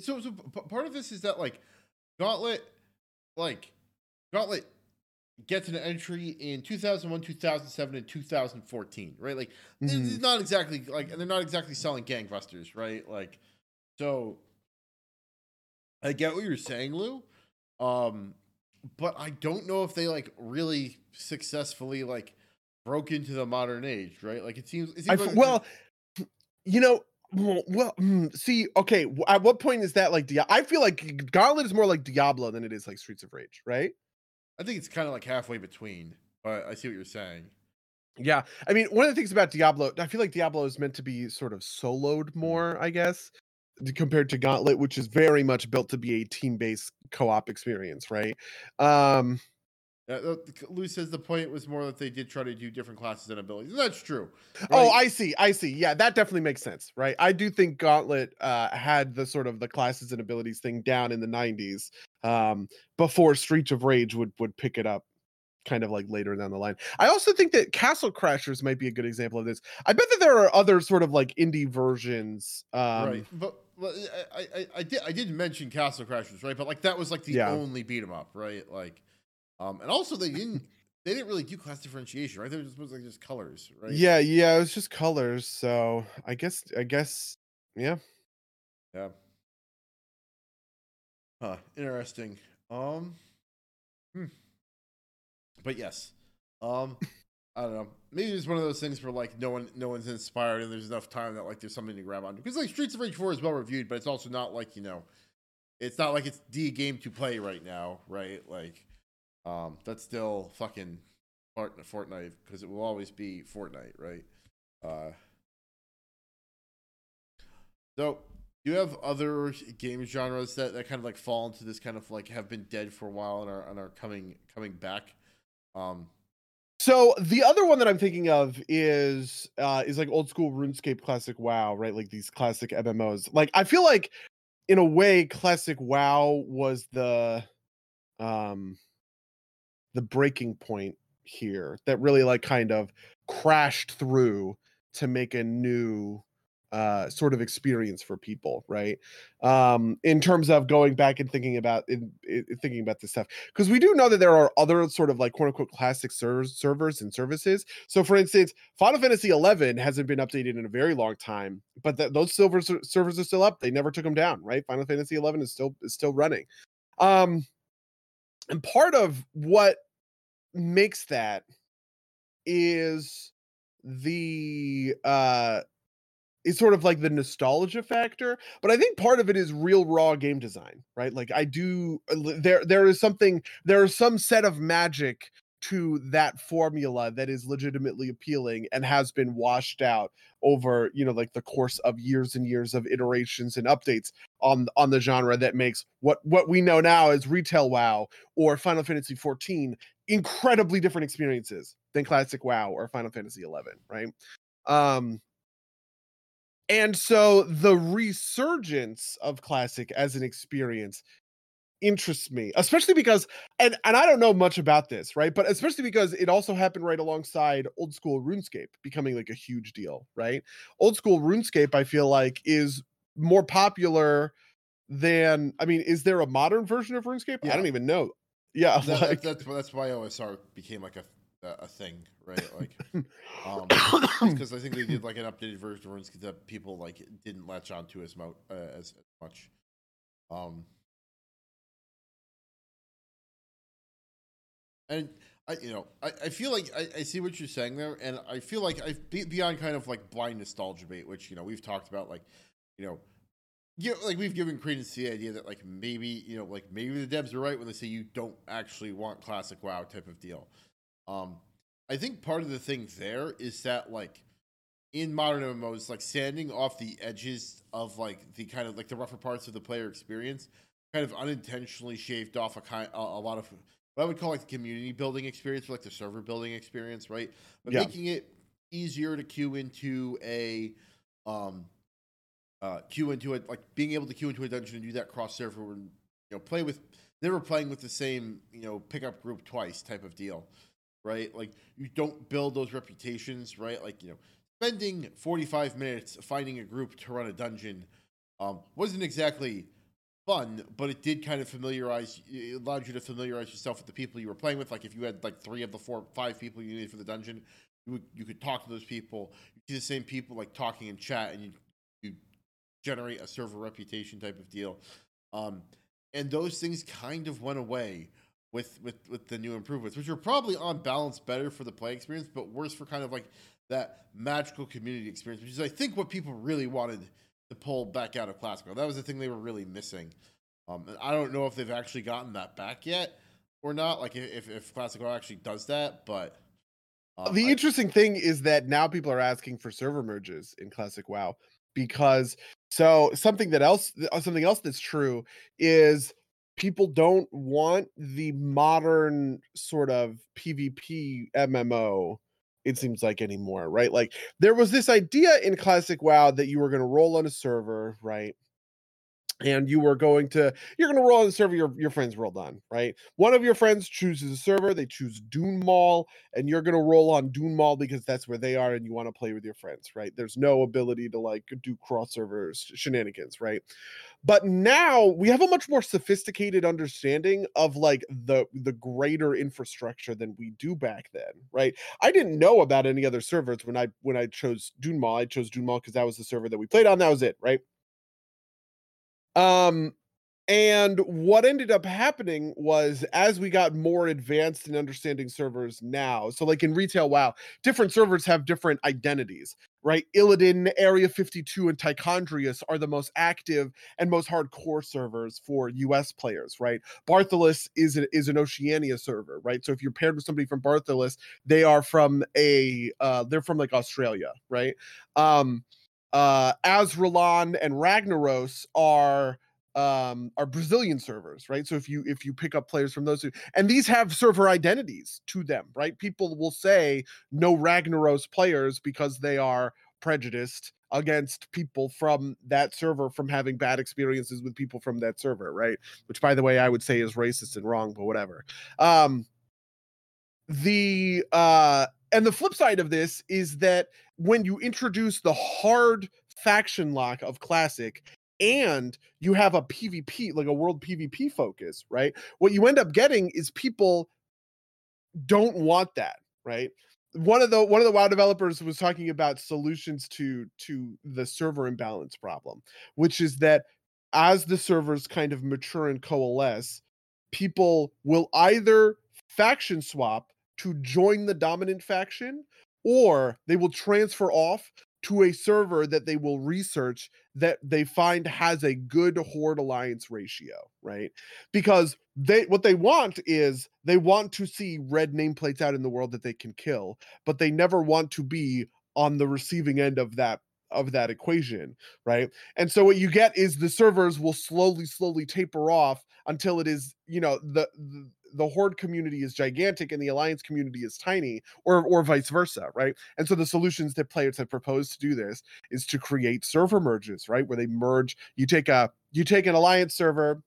S1: So, so part of this is that like Gauntlet, like Gauntlet gets an entry in 2001, 2007, and 2014, right? Like it's
S2: Mhm.
S1: not exactly like, and they're not exactly selling gangbusters, right? Like, so I get what you're saying, Lou. Um, but I don't know if they like really successfully like broke into the modern age, right? Like it seems. It seems
S2: I
S1: like
S2: well, you know, well, well, mm, see, okay, at what point is that like? I feel like Gauntlet is more like Diablo than it is like Streets of Rage, right?
S1: I think it's kind of like halfway between. But I see what you're saying.
S2: Yeah, I mean, one of the things about Diablo, I feel like Diablo is meant to be sort of soloed more, I guess, compared to Gauntlet, which is very much built to be a team-based co-op experience, right? Um,
S1: Uh, Lou says the point was more that they did try to do different classes and abilities. That's true.
S2: Oh. I see. I see. Yeah, that definitely makes sense, right? I do think Gauntlet uh, had the sort of the classes and abilities thing down in the '90s um, before Streets of Rage would would pick it up, kind of like later down the line. I also think that Castle Crashers might be a good example of this. I bet that there are other sort of like indie versions. Um,
S1: right, but Well i, I, I- I did I did mention Castle Crashers, right? But like that was like the
S2: Yeah.
S1: only beat 'em up, right? Like, um, and also they didn't they didn't really do class differentiation, right? They were just supposed to like just colors, right?
S2: Yeah, yeah, it was just colors. So I guess, I guess, yeah.
S1: yeah. Huh. Interesting. Um. Hmm. But yes. Um. I don't know. Maybe it's one of those things where like no one, no one's inspired, and there's enough time that like there's something to grab onto. Because like Streets of Rage Four is well reviewed, but it's also not like you know, it's not like it's the game to play right now, right? Like, um, that's still fucking Fort- Fortnite because it will always be Fortnite, right? Uh. So, do you have other game genres that, that kind of like fall into this kind of like have been dead for a while and are and are coming coming back? Um,
S2: So the other one that I'm thinking of is uh is like old school RuneScape classic WoW, right? Like these classic MMOs. Like I feel like in a way classic WoW was the um the breaking point here that really like kind of crashed through to make a new uh sort of experience for people right? Um in terms of going back and thinking about in, in thinking about this stuff because we do know that there are other sort of like quote unquote classic servers servers and services. So for instance final fantasy 11 hasn't been updated in a very long time but th- those silver ser- servers are still up. They never took them down right? Final fantasy 11 is still is still running. Um and part of what makes that is the uh is sort of like the nostalgia factor but i think part of it is real raw game design right? Like i do uh, there there is something there is some set of magic to that formula that is legitimately appealing and has been washed out over you know like the course of years and years of iterations and updates on on the genre that makes what what we know now as retail wow or final fantasy 14 incredibly different experiences than classic wow or final fantasy 11 right? Um and so the resurgence of classic as an experience interests me, especially because and and I don't know much about this, right? But especially because it also happened right alongside old school RuneScape becoming like a huge deal, right? Old school RuneScape, I feel like, is more popular than I mean, is there a modern version of RuneScape? I don't even know. Yeah,
S1: That-
S2: like
S1: that's that's why OSR became like a a thing, right? Like, um, because I think they did like an updated version of RuneScape that people like didn't latch onto as mo- uh, as, as much. Um, and I, you know, I, I feel like I, I see what you're saying there, and I feel like I beyond kind of like blind nostalgia bait, which you know we've talked about, like, you know, yeah, like we've given credence to the idea that like maybe you know like maybe the devs are right when they say you don't actually want classic WoW type of deal. Um, I think part of the thing there is that like in modern MMOs, like standing off the edges of like the kind of like the rougher parts of the player experience, kind of unintentionally shaved off a kind a, a lot of what I would call like the community building experience, or like the server building experience, right? But
S2: Yeah.
S1: making it easier to queue into a um uh queue into it like being able to queue into a dungeon and do that cross server and you know play with never playing with the same you know pickup group twice type of deal right? Like you don't build those reputations right? Like you know spending 45 minutes finding a group to run a dungeon um wasn't exactly fun but it did kind of familiarize it allowed you to familiarize yourself with the people you were playing with. Like if you had like three of the four five people you needed for the dungeon you would, you could talk to those people. You see the same people like talking in chat and you you generate a server reputation type of deal. Um, and those things kind of went away with, with with the new improvements, which are probably on balance better for the play experience, but worse for kind of like that magical community experience, which is I think what people really wanted to pull back out of Classical. That was the thing they were really missing. Um, and I don't know if they've actually gotten that back yet or not. Like if if Classical actually does that, but um,
S2: the
S1: I-
S2: interesting thing is that now people are asking for server merges in classic WoW because so something that else something else that's true is people don't want the modern sort of PvP MMO it seems like anymore, right? Like there was this idea in classic WoW that you were going to roll on a server, right? And you were going to you're going to roll on the server your your friends rolled on, right? One of your friends chooses a server, they choose Dunemaul, and you're going to roll on Dunemaul because that's where they are and you want to play with your friends, right? There's no ability to like do cross servers shenanigans, right? But now we have a much more sophisticated understanding of like the the greater infrastructure than we do back then, right? I didn't know about any other servers when I when I chose Dunemaul. I chose Dunemaul because that was the server that we played on. That was it, right? Um, and what ended up happening was as we got more advanced in understanding servers now, so like in retail WoW, different servers have different identities, right? Illidan, Area 52, and Tichondrius are the most active and most hardcore servers for US players, right? Barthilas is, a, is an Oceania server, right? So if you're paired with somebody from Barthilas, they are from a uh, they're from like Australia, right? Um uh Azralon and Ragnaros are um are Brazilian servers, right? So if you if you pick up players from those two, and these have server identities to them, right? People will say no Ragnaros players because they are prejudiced against people from that server from having bad experiences with people from that server, right? Which by the way, I would say is racist and wrong, but whatever. Um the uh and the flip side of this is that when you introduce the hard faction lock of classic and you have a PvP, like a world PvP focus, right? What you end up getting is people don't want that, right? One of the one of the WoW developers was talking about solutions to to the server imbalance problem, which is that as the servers kind of mature and coalesce, people will either faction swap to join the dominant faction or they will transfer off to a server that they will research that they find has a good horde alliance ratio right? Because they what they want is they want to see red nameplates out in the world that they can kill but they never want to be on the receiving end of that of that equation right? And so what you get is the servers will slowly slowly taper off until it is you know the, the the horde community is gigantic and the alliance community is tiny or or vice versa right and so the solutions that players have proposed to do this is to create server merges right where they merge you take a you take an alliance server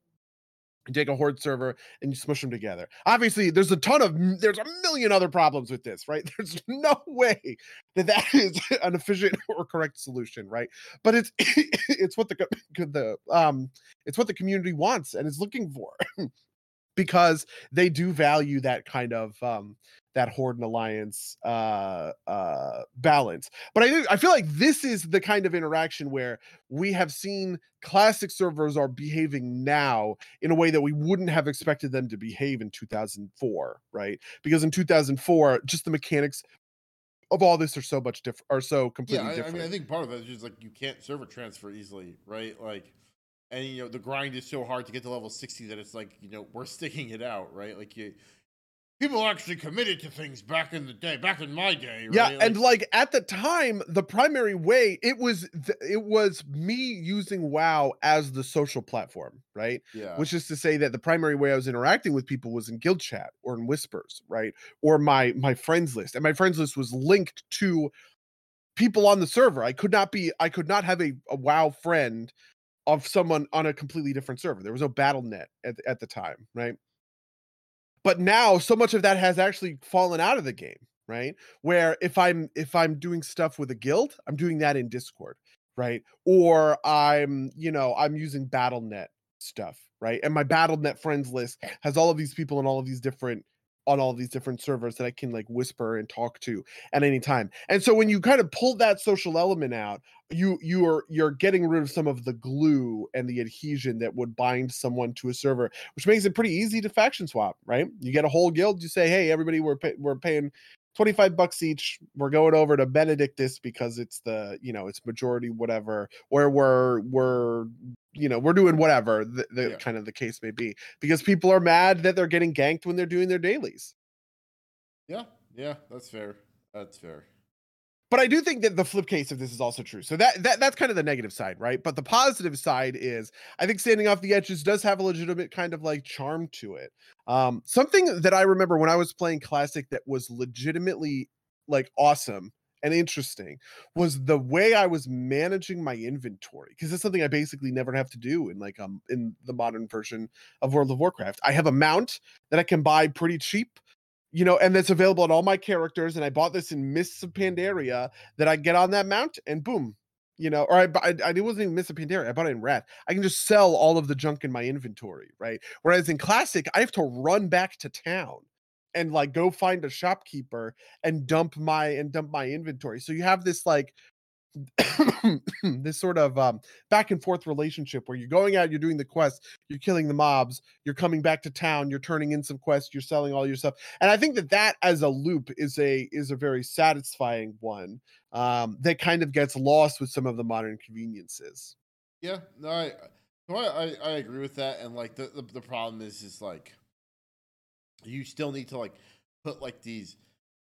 S2: You take a horde server and you smush them together. Obviously, there's a ton of there's a million other problems with this, right? There's no way that that is an efficient or correct solution, right? But it's it's what the the um it's what the community wants and is looking for because they do value that kind of um that horde and alliance uh uh balance. But i i feel like this is the kind of interaction where we have seen classic servers are behaving now in a way that we wouldn't have expected them to behave in 2004 right? Because in 2004 just the mechanics of all this are so much different are so completely
S1: yeah, I,
S2: different
S1: I mean, I think part of that is just like you can't server transfer easily, right? Like, and you know the grind is so hard to get to level sixty that it's like you know we're sticking it out, right? Like you, people actually committed to things back in the day, back in my day. Right?
S2: yeah
S1: like,
S2: and like at the time the primary way it was th- it was me using wow as the social platform right
S1: yeah,
S2: which is to say that the primary way i was interacting with people was in guild chat or in whispers right or my my friends list and my friends list was linked to people on the server i could not be i could not have a, a wow friend of someone on a completely different server. There was no battle net at, at the time right? But now so much of that has actually fallen out of the game right? Where if i'm if i'm doing stuff with a guild i'm doing that in discord right? Or i'm you know i'm using battlenet stuff right? And my battlenet friends list has all of these people and all of these different on all these different servers that i can like whisper and talk to at any time. And so when you kind of pull that social element out you you are you're getting rid of some of the glue and the adhesion that would bind someone to a server which makes it pretty easy to faction swap right? You get a whole guild you say hey everybody we're pay- we're paying 25 bucks each we're going over to benedictus because it's the you know it's majority whatever or we're we're you know we're doing whatever the, the
S1: Yeah.
S2: kind of the case may be because people are mad that they're getting ganked when they're doing their dailies
S1: yeah, yeah. That's fair. That's fair.
S2: But I do think that the flip case of this is also true. So that that that's kind of the negative side, right? But the positive side is I think standing off the edges does have a legitimate kind of like charm to it. Um, something that I remember when I was playing classic that was legitimately like awesome and interesting was the way I was managing my inventory because it's something I basically never have to do in like um in the modern version of World of Warcraft. I have a mount that I can buy pretty cheap you know, and that's available on all my characters. And I bought this in Mists of Pandaria that I get on that mount and boom, you know, or I, I, I it wasn't even Mists of Pandaria. I bought it in Wrath. I can just sell all of the junk in my inventory, right? Whereas in Classic, I have to run back to town and like go find a shopkeeper and dump my and dump my inventory. So you have this like this sort of um, back and forth relationship where you're going out, you're doing the quest, you're killing the mobs, you're coming back to town, you're turning in some quests, you're selling all your stuff, and I think that that as a loop is a is a very satisfying one um, that kind of gets lost with some of the modern conveniences.
S1: Yeah, no, I, no, I, I, I agree with that. And like the, the the problem is, is like you still need to like put like these.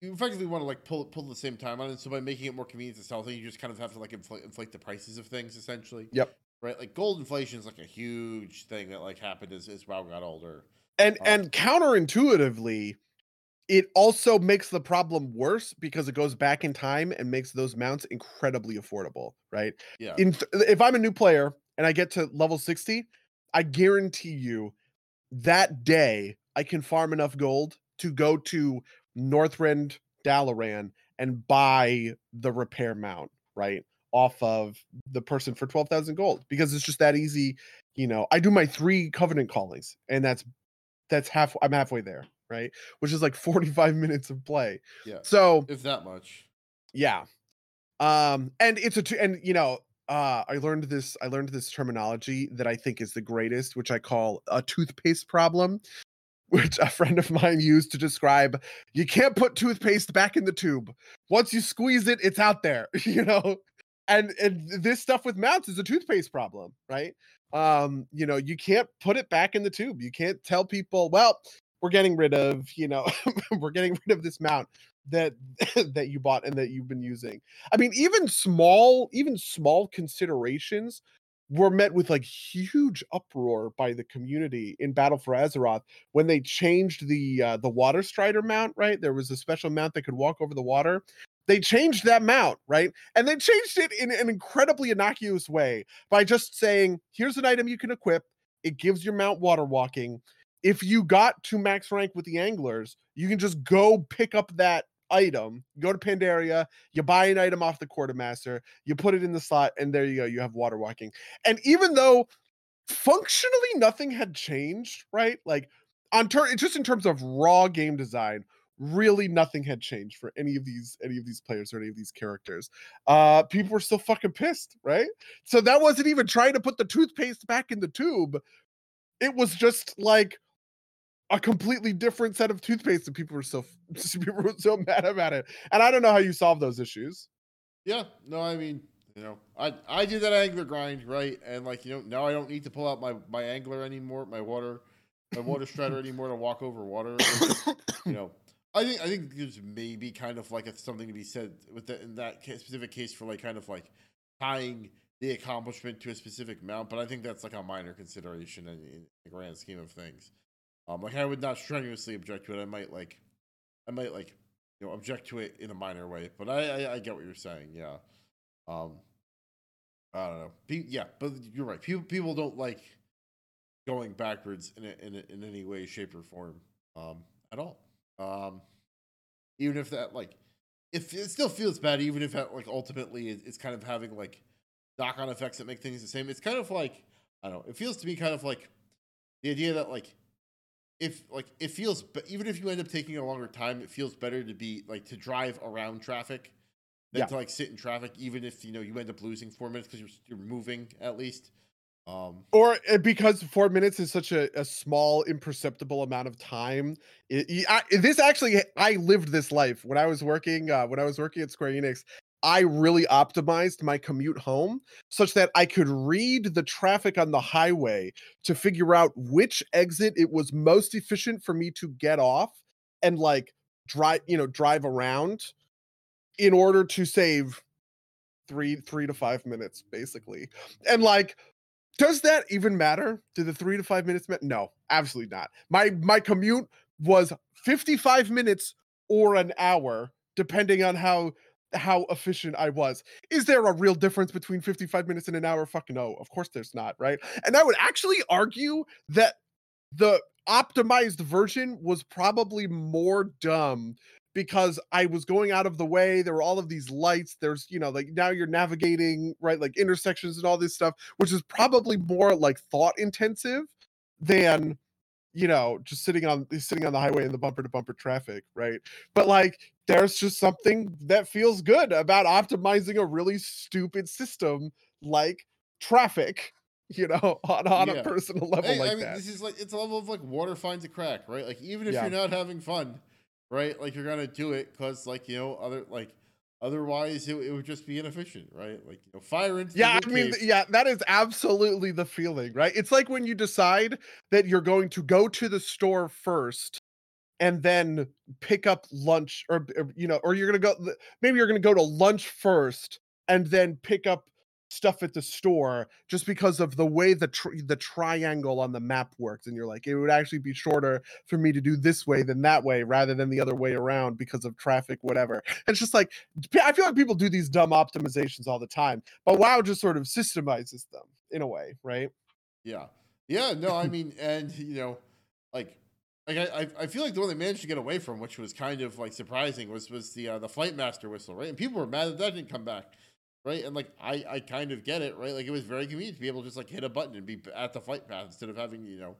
S1: You effectively want to like pull pull the same time on it. So by making it more convenient to sell things, you just kind of have to like inflate, inflate the prices of things essentially.
S2: Yep.
S1: Right. Like gold inflation is like a huge thing that like happened as as WoW got older.
S2: And
S1: Oh.
S2: and counterintuitively, it also makes the problem worse because it goes back in time and makes those mounts incredibly affordable, right?
S1: Yeah.
S2: in th- if I'm a new player and I get to level 60, I guarantee you that day I can farm enough gold to go to Northrend Dalaran and buy the repair mount, right? Off of the person for 12,000 gold because it's just that easy. You know, I do my three covenant callings and that's that's half I'm halfway there, right? Which is like 45 minutes of play.
S1: yeah.
S2: So,
S1: If that much.
S2: yeah. Um and it's a t- and you know uh I learned this I learned this terminology that I think is the greatest which I call a toothpaste problem which a friend of mine used to describe you can't put toothpaste back in the tube. Once you squeeze it it's out there, you know. And and this stuff with mounts is a toothpaste problem, right? Um you know, you can't put it back in the tube. You can't tell people, well, we're getting rid of, you know, we're getting rid of this mount that that you bought and that you've been using. I mean, even small, even small considerations were met with like huge uproar by the community in Battle for Azeroth when they changed the uh, the water strider mount. Right, there was a special mount that could walk over the water. They changed that mount, right? And they changed it in an incredibly innocuous way by just saying, "Here's an item you can equip. It gives your mount water walking. If you got to max rank with the anglers, you can just go pick up that item, you go to Pandaria, you buy an item off the quartermaster, you put it in the slot, and there you go, you have water walking. And even though functionally nothing had changed, right? Like on turn just in terms of raw game design, really nothing had changed for any of these any of these players or any of these characters uh people were still fucking pissed right so that wasn't even trying to put the toothpaste back in the tube it was just like a completely different set of toothpaste and people were so people were so mad about it. And i don't know how you solve those issues.
S1: Yeah no i mean you know i i did that angler grind right? And like you know now i don't need to pull out my my angler anymore my water my water strider anymore to walk over water. You know I think I think there's maybe kind of like a, something to be said with the, in that case, specific case for like kind of like tying the accomplishment to a specific mount, but I think that's like a minor consideration in, in the grand scheme of things. Um, like I would not strenuously object to it. I might like, I might like, you know, object to it in a minor way. But I, I, I get what you're saying. Yeah. Um, I don't know. Yeah, but you're right. People people don't like going backwards in a, in a, in any way, shape, or form um, at all. Um, even if that like, if it still feels bad, even if that like ultimately it's kind of having like knock on effects that make things the same. It's kind of like I don't know. It feels to me kind of like the idea that like if like it feels, but even if you end up taking a longer time, it feels better to be like to drive around traffic than yeah. to like sit in traffic, even if you know you end up losing four minutes because you're you're moving at least. Um,
S2: or eh, because four minutes is such a, a small, imperceptible amount of time. It, I, this actually, I lived this life when I was working. Uh, when I was working at Square Enix, I really optimized my commute home such that I could read the traffic on the highway to figure out which exit it was most efficient for me to get off and like drive, you know, drive around in order to save three three to five minutes basically and like does that even matter? Do the three to five minutes matter? No, absolutely not. My my commute was 55 minutes or an hour, depending on how how efficient I was. Is there a real difference between 55 minutes and an hour? Fucking no, of course there's not, right? And I would actually argue that the optimized version was probably more dumb because I was going out of the way. There were all of these lights. There's, you know, like now you're navigating, right? Like intersections and all this stuff, which is probably more like thought intensive than, you know, just sitting on sitting on the highway in the bumper to bumper traffic, right? But like there's just something that feels good about optimizing a really stupid system like traffic you know, on, on yeah. a personal level hey, like I mean, that.
S1: This is like it's a level of like water finds a crack, right? Like even if yeah. you're not having fun, right? Like you're gonna do it because like you know other like otherwise it, it would just be inefficient, right? Like you know fire into
S2: yeah. I mean yeah, that is absolutely the feeling, right? It's like when you decide that you're going to go to the store first and then pick up lunch or, or you know or you're gonna go maybe you're gonna go to lunch first and then pick up stuff at the store just because of the way the tri- the triangle on the map works and you're like it would actually be shorter for me to do this way than that way rather than the other way around because of traffic whatever. It's just like i feel like people do these dumb optimizations all the time but wow just sort of systemizes them in a way right?
S1: Yeah. Yeah no i mean and you know like like I, I feel like the one they managed to get away from, which was kind of like surprising, was was the uh, the flight master whistle, right? And people were mad that that didn't come back right? And like I, I kind of get it, right? Like it was very convenient to be able to just like hit a button and be at the flight path instead of having you know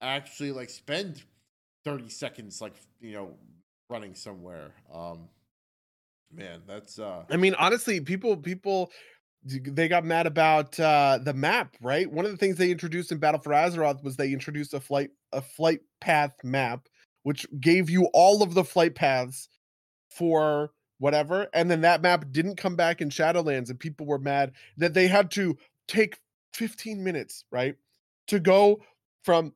S1: actually like spend thirty seconds like you know running somewhere. Um, man, that's. uh
S2: I mean, honestly, people people they got mad about uh the map, right? One of the things they introduced in Battle for Azeroth was they introduced a flight a flight path map, which gave you all of the flight paths for whatever. And then that map didn't come back in Shadowlands, and people were mad that they had to take 15 minutes, right, to go from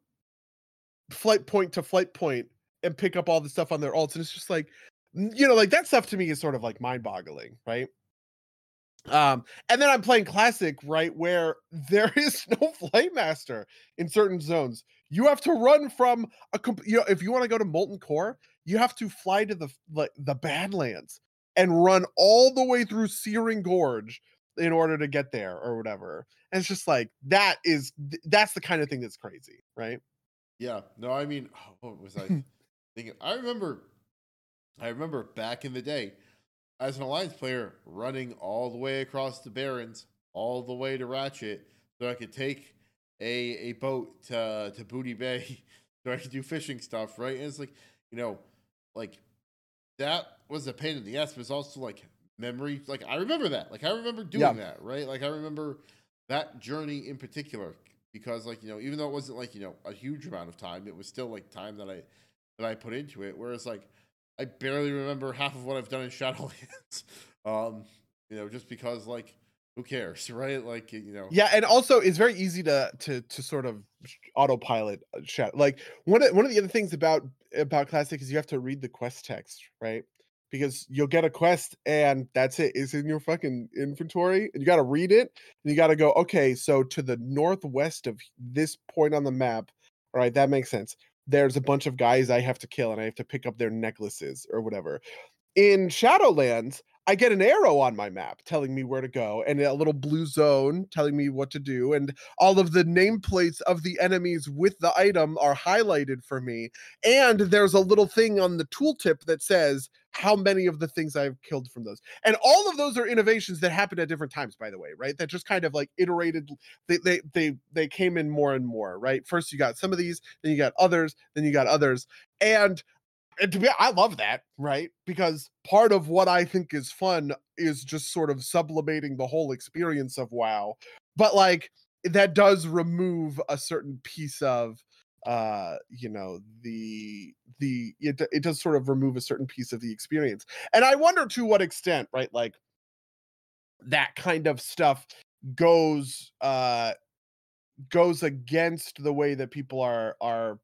S2: flight point to flight point and pick up all the stuff on their alts. And it's just like, you know, like that stuff to me is sort of like mind boggling, right? Um, and then I'm playing classic, right, where there is no flight master in certain zones. You have to run from a comp- you know, if you want to go to Molten Core, you have to fly to the like the Badlands and run all the way through Searing Gorge in order to get there or whatever. And it's just like that is that's the kind of thing that's crazy, right?
S1: Yeah. No, I mean, oh, what was I thinking? I remember, I remember back in the day, as an alliance player, running all the way across the Barrens, all the way to Ratchet, so I could take a a boat to to Booty Bay, so I could do fishing stuff, right? And it's like, you know, like that was a pain in the ass, but it's also like memory. Like I remember that. Like I remember doing yeah. that, right? Like I remember that journey in particular because like you know even though it wasn't like you know a huge amount of time it was still like time that i that i put into it whereas like i barely remember half of what i've done in shadowlands um you know just because like who cares right like you know
S2: yeah and also it's very easy to to to sort of autopilot chat uh, like one of one of the other things about about classic is you have to read the quest text right because you'll get a quest and that's it. It's in your fucking inventory and you got to read it and you got to go, okay, so to the northwest of this point on the map, all right, that makes sense. There's a bunch of guys I have to kill and I have to pick up their necklaces or whatever. In Shadowlands, I get an arrow on my map telling me where to go and a little blue zone telling me what to do. And all of the nameplates of the enemies with the item are highlighted for me. And there's a little thing on the tooltip that says how many of the things I've killed from those. And all of those are innovations that happened at different times, by the way, right? That just kind of like iterated, they they they they came in more and more, right? First you got some of these, then you got others, then you got others. And and to be I love that, right? Because part of what I think is fun is just sort of sublimating the whole experience of WoW. But like that does remove a certain piece of uh you know the the it, it does sort of remove a certain piece of the experience. And i wonder to what extent right like that kind of stuff goes uh goes against the way that people are are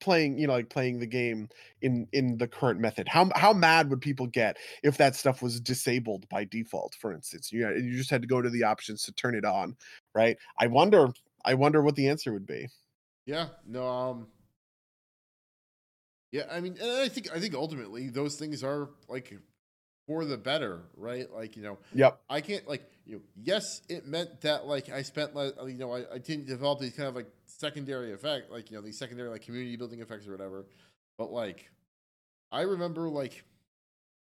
S2: playing you know like playing the game in in the current method. How how mad would people get if that stuff was disabled by default for instance? You know, you just had to go to the options to turn it on right? I wonder i wonder what the answer would be
S1: yeah no um yeah i mean and i think i think ultimately those things are like for the better, right? Like, you know,
S2: yep.
S1: I can't like, you know, yes, it meant that like I spent like you know, I, I didn't develop these kind of like secondary effect, like, you know, these secondary like community building effects or whatever. But like I remember like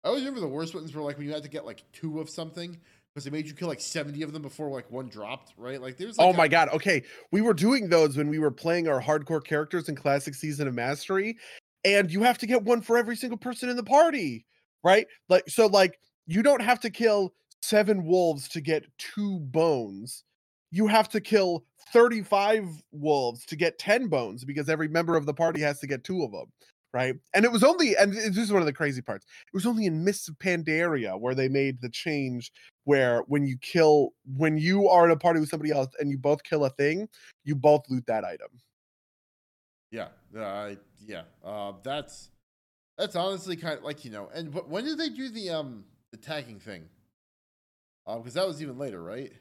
S1: I always remember the worst ones were like when you had to get like two of something because it made you kill like 70 of them before like one dropped, right? Like there's like
S2: Oh my a- god. Okay. We were doing those when we were playing our hardcore characters in classic season of mastery. And you have to get one for every single person in the party right? Like so like you don't have to kill seven wolves to get two bones. You have to kill 35 wolves to get 10 bones because every member of the party has to get two of them, right? And it was only and this is one of the crazy parts. It was only in Mists of Pandaria where they made the change where when you kill when you are in a party with somebody else and you both kill a thing, you both loot that item.
S1: Yeah, uh, yeah. Uh, that's that's honestly kind of like you know. And but when did they do the um the tagging thing? Um, because that was even later, right?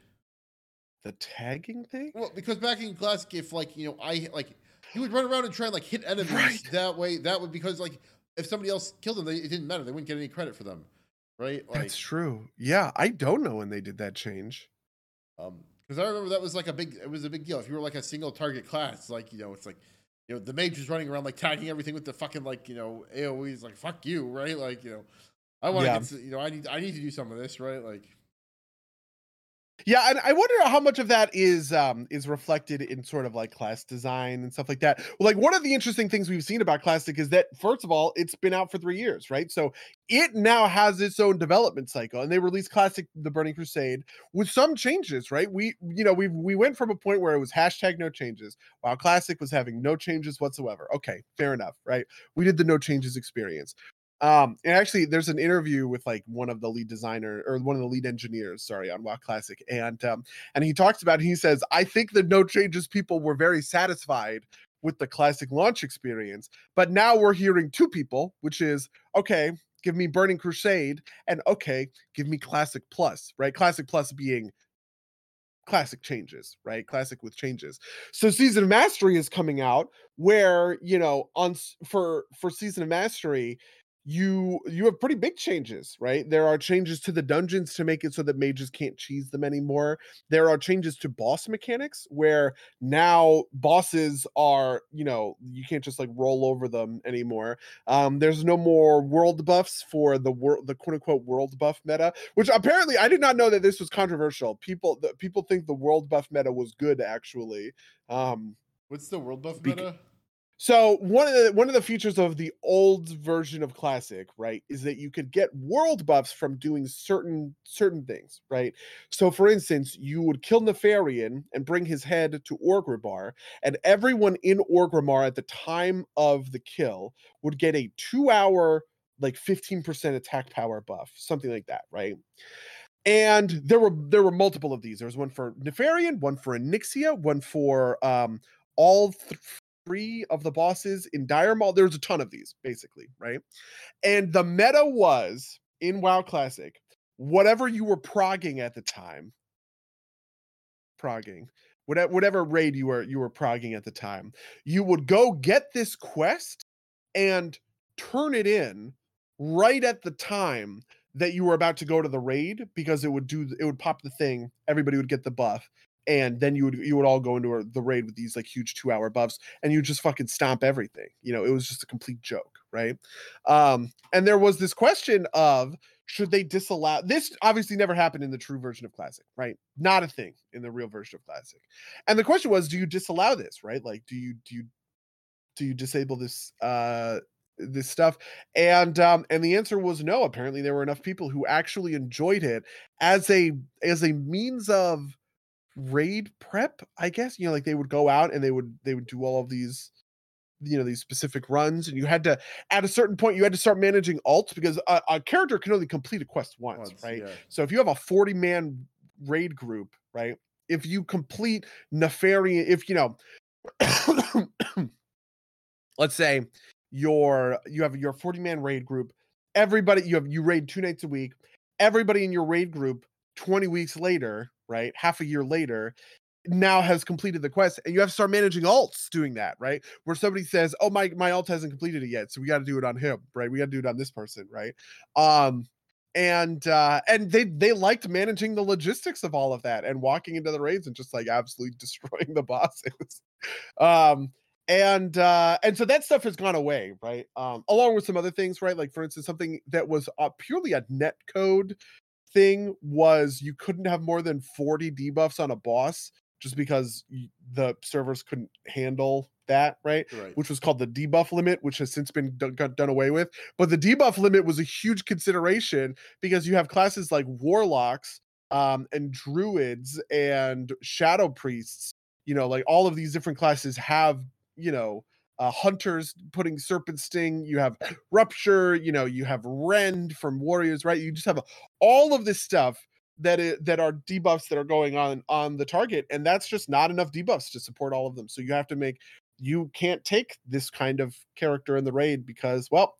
S2: The tagging thing?
S1: Well, because back in classic, if like you know, I like he would run around and try and like hit enemies right. that way. That would because like if somebody else killed them, they, it didn't matter. They wouldn't get any credit for them, right?
S2: Like, That's true. Yeah, I don't know when they did that change.
S1: Um, because I remember that was like a big. It was a big deal. If you were like a single target class, like you know, it's like you know, the mage is running around like tagging everything with the fucking like, you know, AoEs like fuck you, right? Like, you know, I want to yeah. get, you know, I need I need to do some of this, right? Like
S2: yeah, and I wonder how much of that is um is reflected in sort of like class design and stuff like that. Well, like one of the interesting things we've seen about Classic is that first of all, it's been out for three years, right? So it now has its own development cycle, and they released Classic: The Burning Crusade with some changes, right? We you know we we went from a point where it was hashtag no changes, while Classic was having no changes whatsoever. Okay, fair enough, right? We did the no changes experience. Um, and actually, there's an interview with like one of the lead designer or one of the lead engineers, sorry, on WoW Classic, and um, and he talks about. He says, "I think the no changes people were very satisfied with the classic launch experience, but now we're hearing two people, which is okay, give me Burning Crusade, and okay, give me Classic Plus, right? Classic Plus being classic changes, right? Classic with changes. So Season of Mastery is coming out where, you know, on for for Season of Mastery, you you have pretty big changes right? There are changes to the dungeons to make it so that mages can't cheese them anymore. There are changes to boss mechanics where now bosses are you know you can't just like roll over them anymore. Um there's no more world buffs for the world the quote unquote world buff meta which apparently i did not know that this was controversial. People the, people think the world buff meta was good actually. Um
S1: what's the world buff meta
S2: so one of the one of the features of the old version of Classic, right, is that you could get world buffs from doing certain certain things, right? So for instance, you would kill Nefarian and bring his head to Orgrimmar, and everyone in Orgrimmar at the time of the kill would get a two-hour, like 15% attack power buff, something like that, right? And there were there were multiple of these. There was one for Nefarian, one for Onyxia, one for um all th- three of the bosses in Dire Maul. There's a ton of these, basically, right? And the meta was in WoW Classic, whatever you were progging at the time, progging, whatever whatever raid you were you were progging at the time, you would go get this quest and turn it in right at the time that you were about to go to the raid because it would do it would pop the thing everybody would get the buff and then you would you would all go into the raid with these like huge two hour buffs and you just fucking stomp everything you know it was just a complete joke right? Um and there was this question of should they disallow this obviously never happened in the true version of classic right? Not a thing in the real version of classic. And the question was do you disallow this right? Like do you do you do you disable this uh this stuff? And um and the answer was no apparently there were enough people who actually enjoyed it as a as a means of raid prep, I guess. You know, like they would go out and they would they would do all of these you know these specific runs and you had to at a certain point you had to start managing alts because a, a character can only complete a quest once, once right yeah. so if you have a 40 man raid group right if you complete nefarian if you know let's say your you have your 40 man raid group everybody you have you raid two nights a week everybody in your raid group 20 weeks later right? Half a year later, now has completed the quest and you have to start managing alts doing that right? Where somebody says oh my my alt hasn't completed it yet so we got to do it on him right? We got to do it on this person right? Um and uh and they they liked managing the logistics of all of that and walking into the raids and just like absolutely destroying the bosses. Um and uh and so that stuff has gone away right? Um along with some other things right? Like for instance something that was uh, purely a net code thing was you couldn't have more than 40 debuffs on a boss just because the servers couldn't handle that, right? right? Which was called the debuff limit, which has since been done, done away with. But the debuff limit was a huge consideration because you have classes like warlocks um, and druids and shadow priests. You know, like all of these different classes have, you know, uh, hunters putting serpent sting you have rupture you know you have rend from warriors right? You just have a, all of this stuff that is, that are debuffs that are going on on the target and that's just not enough debuffs to support all of them. So you have to make you can't take this kind of character in the raid because well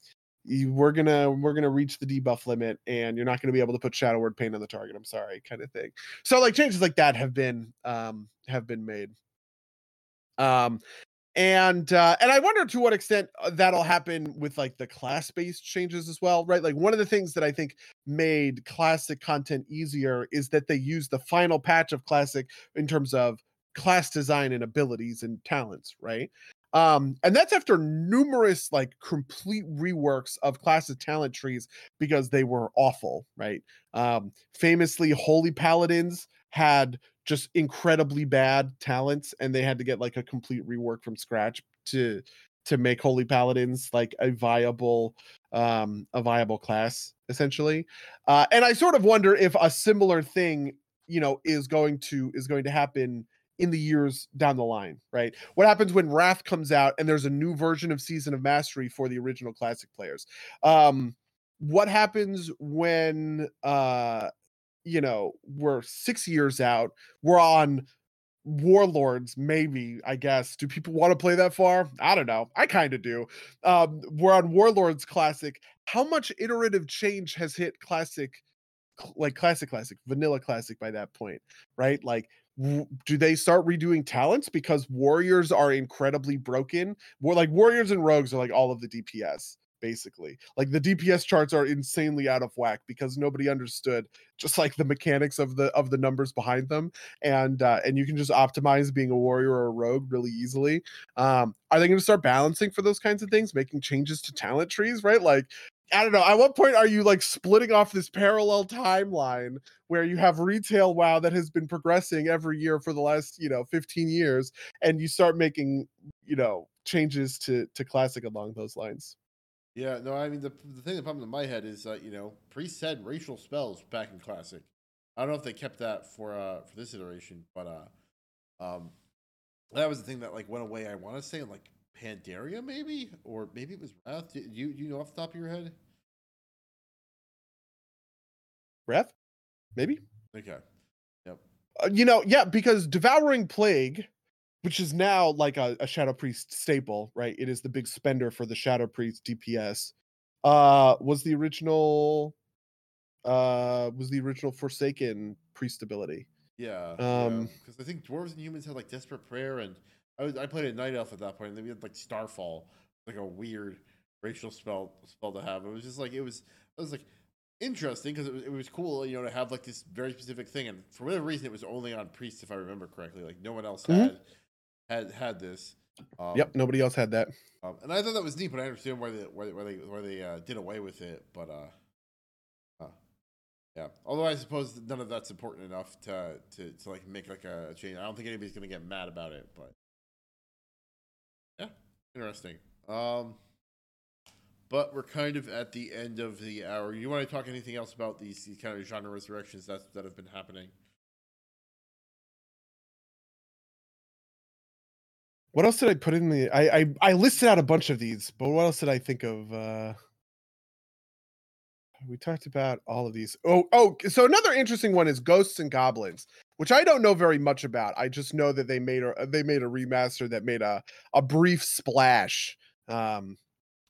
S2: you, we're gonna we're gonna reach the debuff limit and you're not gonna be able to put shadow word pain on the target. I'm sorry kind of thing. So like changes like that have been um have been made. Um and uh and i wonder to what extent uh, that'll happen with like the class based changes as well right? Like one of the things that i think made classic content easier is that they use the final patch of classic in terms of class design and abilities and talents right? Um and that's after numerous like complete reworks of classes talent trees because they were awful right? Um famously holy paladins had just incredibly bad talents and they had to get like a complete rework from scratch to to make holy paladins like a viable um a viable class essentially. Uh and i sort of wonder if a similar thing you know is going to is going to happen in the years down the line right? What happens when wrath comes out and there's a new version of season of mastery for the original classic players? Um what happens when uh you know, we're six years out. We're on warlords maybe i guess. Do people want to play that far? I don't know. I kind of do. Um we're on warlords classic. How much iterative change has hit classic like classic classic vanilla classic by that point right? Like do they start redoing talents because warriors are incredibly broken? More like warriors and rogues are like all of the dps basically. Like the DPS charts are insanely out of whack because nobody understood just like the mechanics of the of the numbers behind them and uh and you can just optimize being a warrior or a rogue really easily. Um are they going to start balancing for those kinds of things, making changes to talent trees, right? Like I don't know. At what point are you like splitting off this parallel timeline where you have retail WoW that has been progressing every year for the last, you know, 15 years and you start making, you know, changes to to classic along those lines?
S1: Yeah, no, I mean the the thing that popped into my head is uh, you know, priest said racial spells back in classic. I don't know if they kept that for uh for this iteration, but uh um that was the thing that like went away. I want to say in like Pandaria maybe or maybe it was Wrath. Do you you know off the top of your head?
S2: Wrath? Maybe?
S1: Okay. Yep.
S2: Uh, you know, yeah, because devouring plague which is now like a, a shadow priest staple right it is the big spender for the shadow priest dps uh was the original uh was the original forsaken priest ability
S1: Yeah.
S2: Um,
S1: Because I think dwarves and humans had like desperate prayer, and I was I played a night elf at that point, and then we had like starfall, like a weird racial spell spell to have. It was just like it was it was like interesting because it was, it was cool, you know, to have like this very specific thing, and for whatever reason, it was only on priests, if I remember correctly. Like no one else
S2: Mhm.
S1: had had had this. Um,
S2: yep nobody else had that
S1: Um, and I thought that was neat, but I understand why they why they why they, why they uh, did away with it. But uh, uh, yeah. Although I suppose none of that's important enough to to, to like make like a change. I don't think anybody's gonna get mad about it. But yeah, interesting. Um, but we're kind of at the end of the hour. You want to talk anything else about these, these kind of genre resurrections that that have been happening?
S2: What else did i put in the I, I i listed out a bunch of these but what else did i think of uh? We talked about all of these. Oh oh so another interesting one is ghosts and goblins which i don't know very much about. I just know that they made a they made a remaster that made a a brief splash um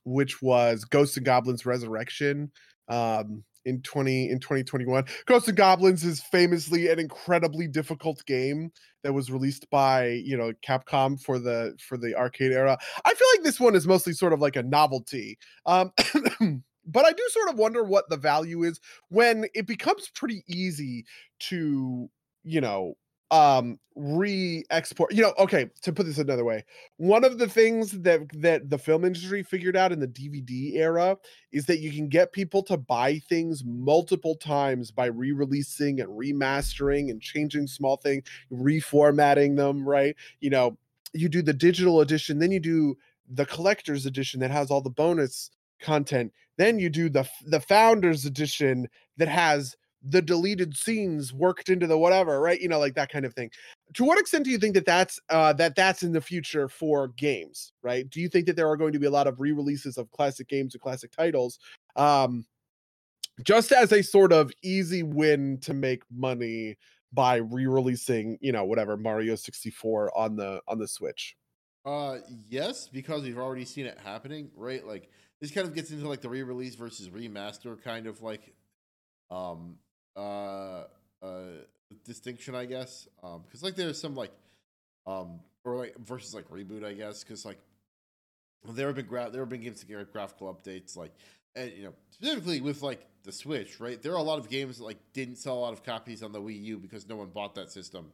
S2: which was ghosts and goblins resurrection. Um in 20 in 2021 ghosts and goblins is famously an incredibly difficult game that was released by you know capcom for the for the arcade era. I feel like this one is mostly sort of like a novelty um but i do sort of wonder what the value is when it becomes pretty easy to you know um re-export you know okay to put this another way one of the things that that the film industry figured out in the dvd era is that you can get people to buy things multiple times by re-releasing and remastering and changing small things reformatting them right? You know you do the digital edition then you do the collector's edition that has all the bonus content then you do the the founders edition that has the deleted scenes worked into the whatever right? You know like that kind of thing. To what extent do you think that that's uh that that's in the future for games right? Do you think that there are going to be a lot of re-releases of classic games and classic titles um just as a sort of easy win to make money by re-releasing you know whatever mario 64 on the on the switch?
S1: Uh, yes, because we've already seen it happening, right? Like this kind of gets into like the re-release versus remaster kind of like um uh uh distinction, I guess. Um, because like there's some like um or like versus like reboot, I guess, because like there have been gra- there have been games that get graphical updates, like and you know specifically with like the Switch, right? There are a lot of games that like didn't sell a lot of copies on the Wii U because no one bought that system.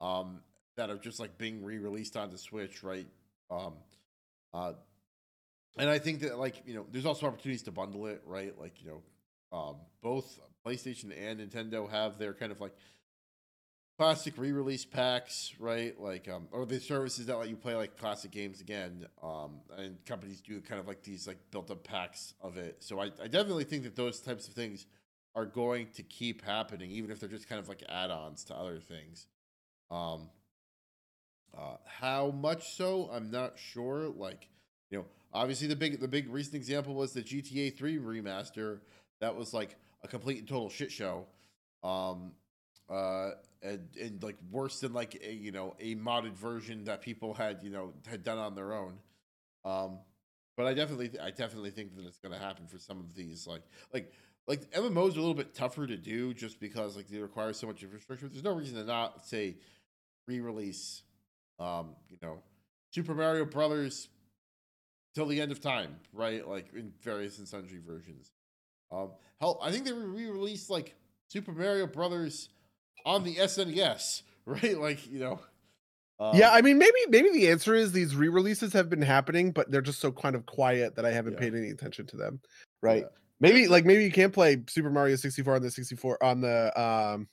S1: Um, that are just like being re-released on the Switch, right? Um, uh, and I think that like you know, there's also opportunities to bundle it, right? Like you know, um, both PlayStation and Nintendo have their kind of like classic re-release packs, right? Like um, or the services that let you play like classic games again. Um, and companies do kind of like these like built-up packs of it. So I, I definitely think that those types of things are going to keep happening, even if they're just kind of like add-ons to other things. Um, uh, how much so? I'm not sure. Like, you know, obviously the big the big recent example was the GTA 3 remaster. That was like a complete and total shit show. Um, uh, and, and like worse than like a you know a modded version that people had you know had done on their own. Um, but I definitely I definitely think that it's going to happen for some of these like like like MMOs are a little bit tougher to do just because like they require so much infrastructure. There's no reason to not say re-release um, you know, Super Mario Brothers till the end of time, right? Like in various and sundry versions. Um, hell, I think they re-released like Super Mario Brothers on the SNES, right? Like you know.
S2: Um, yeah, I mean, maybe maybe the answer is these re-releases have been happening, but they're just so kind of quiet that I haven't yeah. paid any attention to them, right? Yeah. Maybe like maybe you can't play Super Mario 64 on the 64 on the um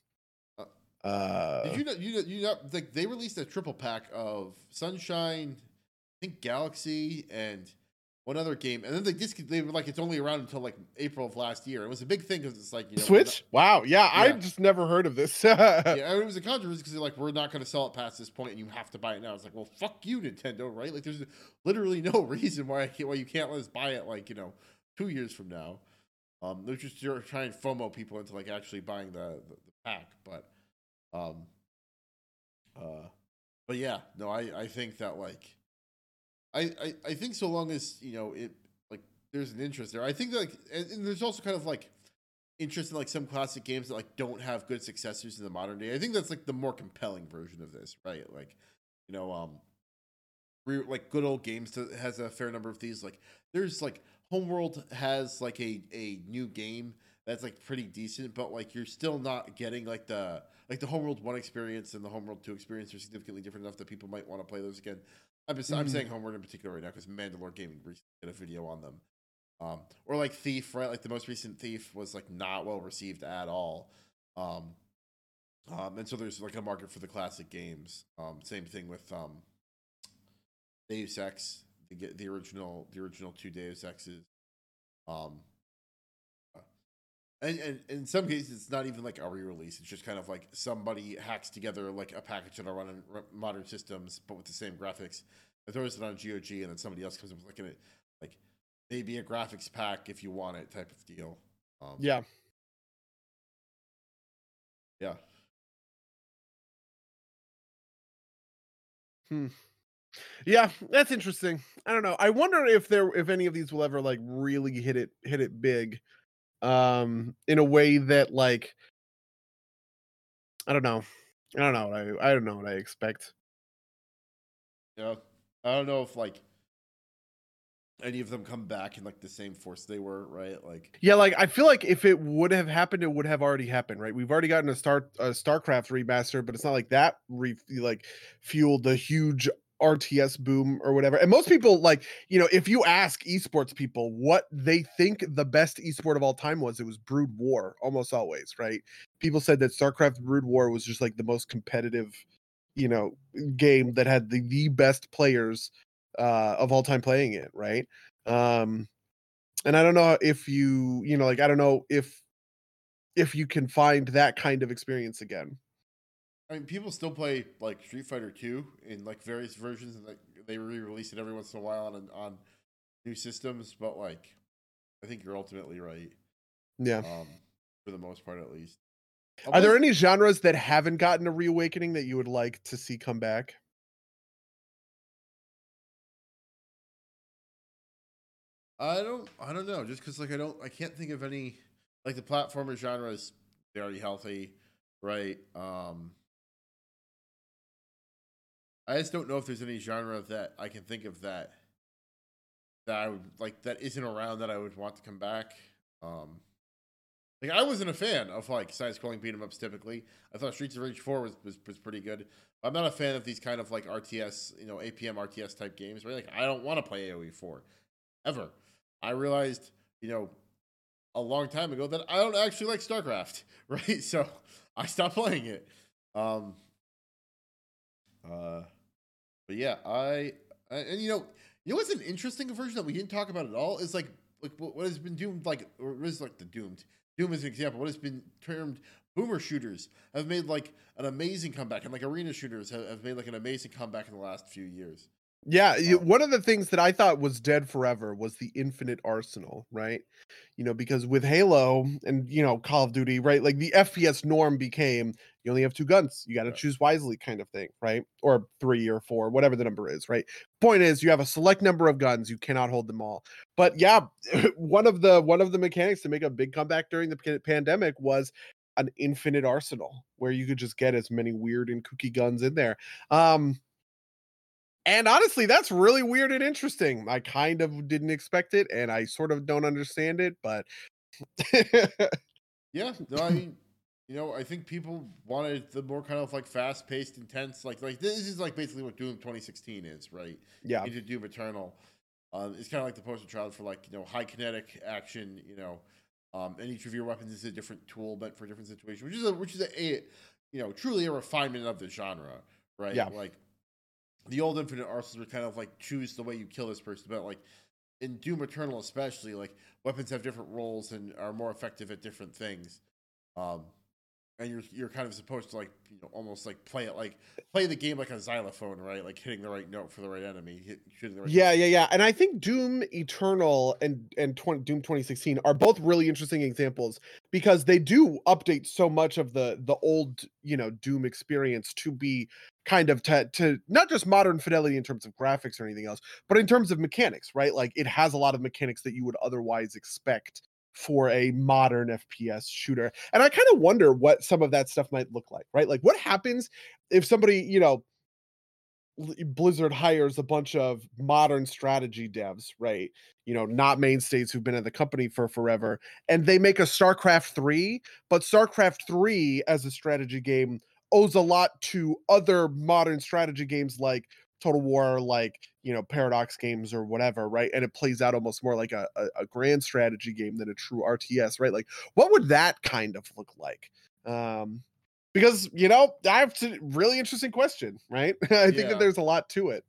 S1: uh, uh Did you know you know, you know like they released a triple pack of Sunshine, I think Galaxy and one other game, and then they just they were like it's only around until like April of last year. It was a big thing because it's like you know
S2: Switch. Not, wow, yeah, yeah, I just never heard of this.
S1: yeah, it was a controversy because they're like we're not going to sell it past this point, and you have to buy it now. It's like well, fuck you, Nintendo, right? Like there's literally no reason why I can't, why you can't let us buy it like you know two years from now. Um, they're just you're trying to FOMO people into like actually buying the the, the pack, but um, uh, but yeah, no, I I think that like I, I, I think so long as you know it like there's an interest there. I think like and, and, there's also kind of like interest in like some classic games that like don't have good successors in the modern day. I think that's like the more compelling version of this, right? Like you know um re- like good old games to, has a fair number of these. Like there's like Homeworld has like a a new game that's like pretty decent, but like you're still not getting like the like the Homeworld one experience and the Homeworld two experience are significantly different enough that people might want to play those again. I'm just, mm. I'm saying Homeworld in particular right now because Mandalore Gaming recently did a video on them. Um, or like Thief, right? Like the most recent Thief was like not well received at all. Um, um, and so there's like a market for the classic games. Um, same thing with um, Deus Ex, the the original the original two Deus Exes. Um, and, and, in some cases, it's not even like a re-release. It's just kind of like somebody hacks together like a package that are running modern systems, but with the same graphics, throws it on GOG, and then somebody else comes up with like, a, like maybe a graphics pack if you want it type of deal.
S2: Um, yeah.
S1: Yeah.
S2: Hmm. Yeah, that's interesting. I don't know. I wonder if there if any of these will ever like really hit it hit it big um in a way that like I don't know. I don't know what I I don't know what I expect.
S1: Yeah. I don't know if like any of them come back in like the same force they were, right? Like
S2: Yeah, like I feel like if it would have happened, it would have already happened, right? We've already gotten a Star a StarCraft remaster, but it's not like that re- like fueled the huge RTS boom or whatever. And most people like, you know, if you ask esports people what they think the best esport of all time was, it was Brood War almost always, right? People said that StarCraft Brood War was just like the most competitive, you know, game that had the, the best players uh of all time playing it, right? Um and I don't know if you, you know, like I don't know if if you can find that kind of experience again.
S1: I mean, people still play like Street Fighter Two in like various versions, and like they re-release it every once in a while on on new systems. But like, I think you're ultimately right.
S2: Yeah.
S1: Um, for the most part, at least.
S2: Are there any genres that haven't gotten a reawakening that you would like to see come back?
S1: I don't. I don't know. Just because, like, I don't. I can't think of any. Like the platformer genre is very healthy, right? Um, I just don't know if there's any genre that I can think of that that I would like that isn't around that I would want to come back. Um, like I wasn't a fan of like side scrolling beat 'em ups typically. I thought Streets of Rage 4 was, was, was pretty good. I'm not a fan of these kind of like RTS, you know, APM RTS type games, right? Like I don't want to play AoE 4 ever. I realized, you know, a long time ago that I don't actually like StarCraft, right? So I stopped playing it. Um uh but yeah, I, I and you know, you know what's an interesting version that we didn't talk about at all is like like what has been doomed like or is like the doomed doom is an example. What has been termed boomer shooters have made like an amazing comeback, and like arena shooters have, have made like an amazing comeback in the last few years.
S2: Yeah, um, one of the things that I thought was dead forever was the infinite arsenal, right? You know, because with Halo and you know Call of Duty, right? Like the FPS norm became you only have two guns, you got to yeah. choose wisely, kind of thing, right? Or three or four, whatever the number is, right? Point is, you have a select number of guns, you cannot hold them all. But yeah, one of the one of the mechanics to make a big comeback during the pandemic was an infinite arsenal where you could just get as many weird and kooky guns in there. Um And honestly, that's really weird and interesting. I kind of didn't expect it, and I sort of don't understand it, but
S1: Yeah, no, I mean, you know, I think people wanted the more kind of like fast paced, intense, like like this is like basically what Doom 2016 is, right?
S2: yeah,
S1: Into Doom Eternal. Um, it's kind of like the poster child for like you know high kinetic action, you know, um, and each of your weapons is a different tool meant for a different situation, which is a which is a, a you know truly a refinement of the genre, right?
S2: Yeah.
S1: Like the old Infinite arsenals were kind of like choose the way you kill this person, but like in Doom Eternal especially, like weapons have different roles and are more effective at different things. Um, and you're you're kind of supposed to like you know almost like play it like play the game like a xylophone, right? Like hitting the right note for the right enemy, hit, shooting the right.
S2: yeah, yeah, yeah. And I think Doom Eternal and and 20, Doom 2016 are both really interesting examples because they do update so much of the the old you know Doom experience to be kind of to to not just modern fidelity in terms of graphics or anything else, but in terms of mechanics, right? Like it has a lot of mechanics that you would otherwise expect for a modern FPS shooter. And I kind of wonder what some of that stuff might look like, right? Like what happens if somebody, you know, Blizzard hires a bunch of modern strategy devs, right? You know, not mainstays who've been at the company for forever, and they make a StarCraft 3, but StarCraft 3 as a strategy game owes a lot to other modern strategy games like Total War, like, you know, Paradox games or whatever, right? And it plays out almost more like a, a, a grand strategy game than a true RTS, right? Like, what would that kind of look like? Um, because you know I have to really interesting question right i think
S1: Yeah.
S2: that there's a lot to it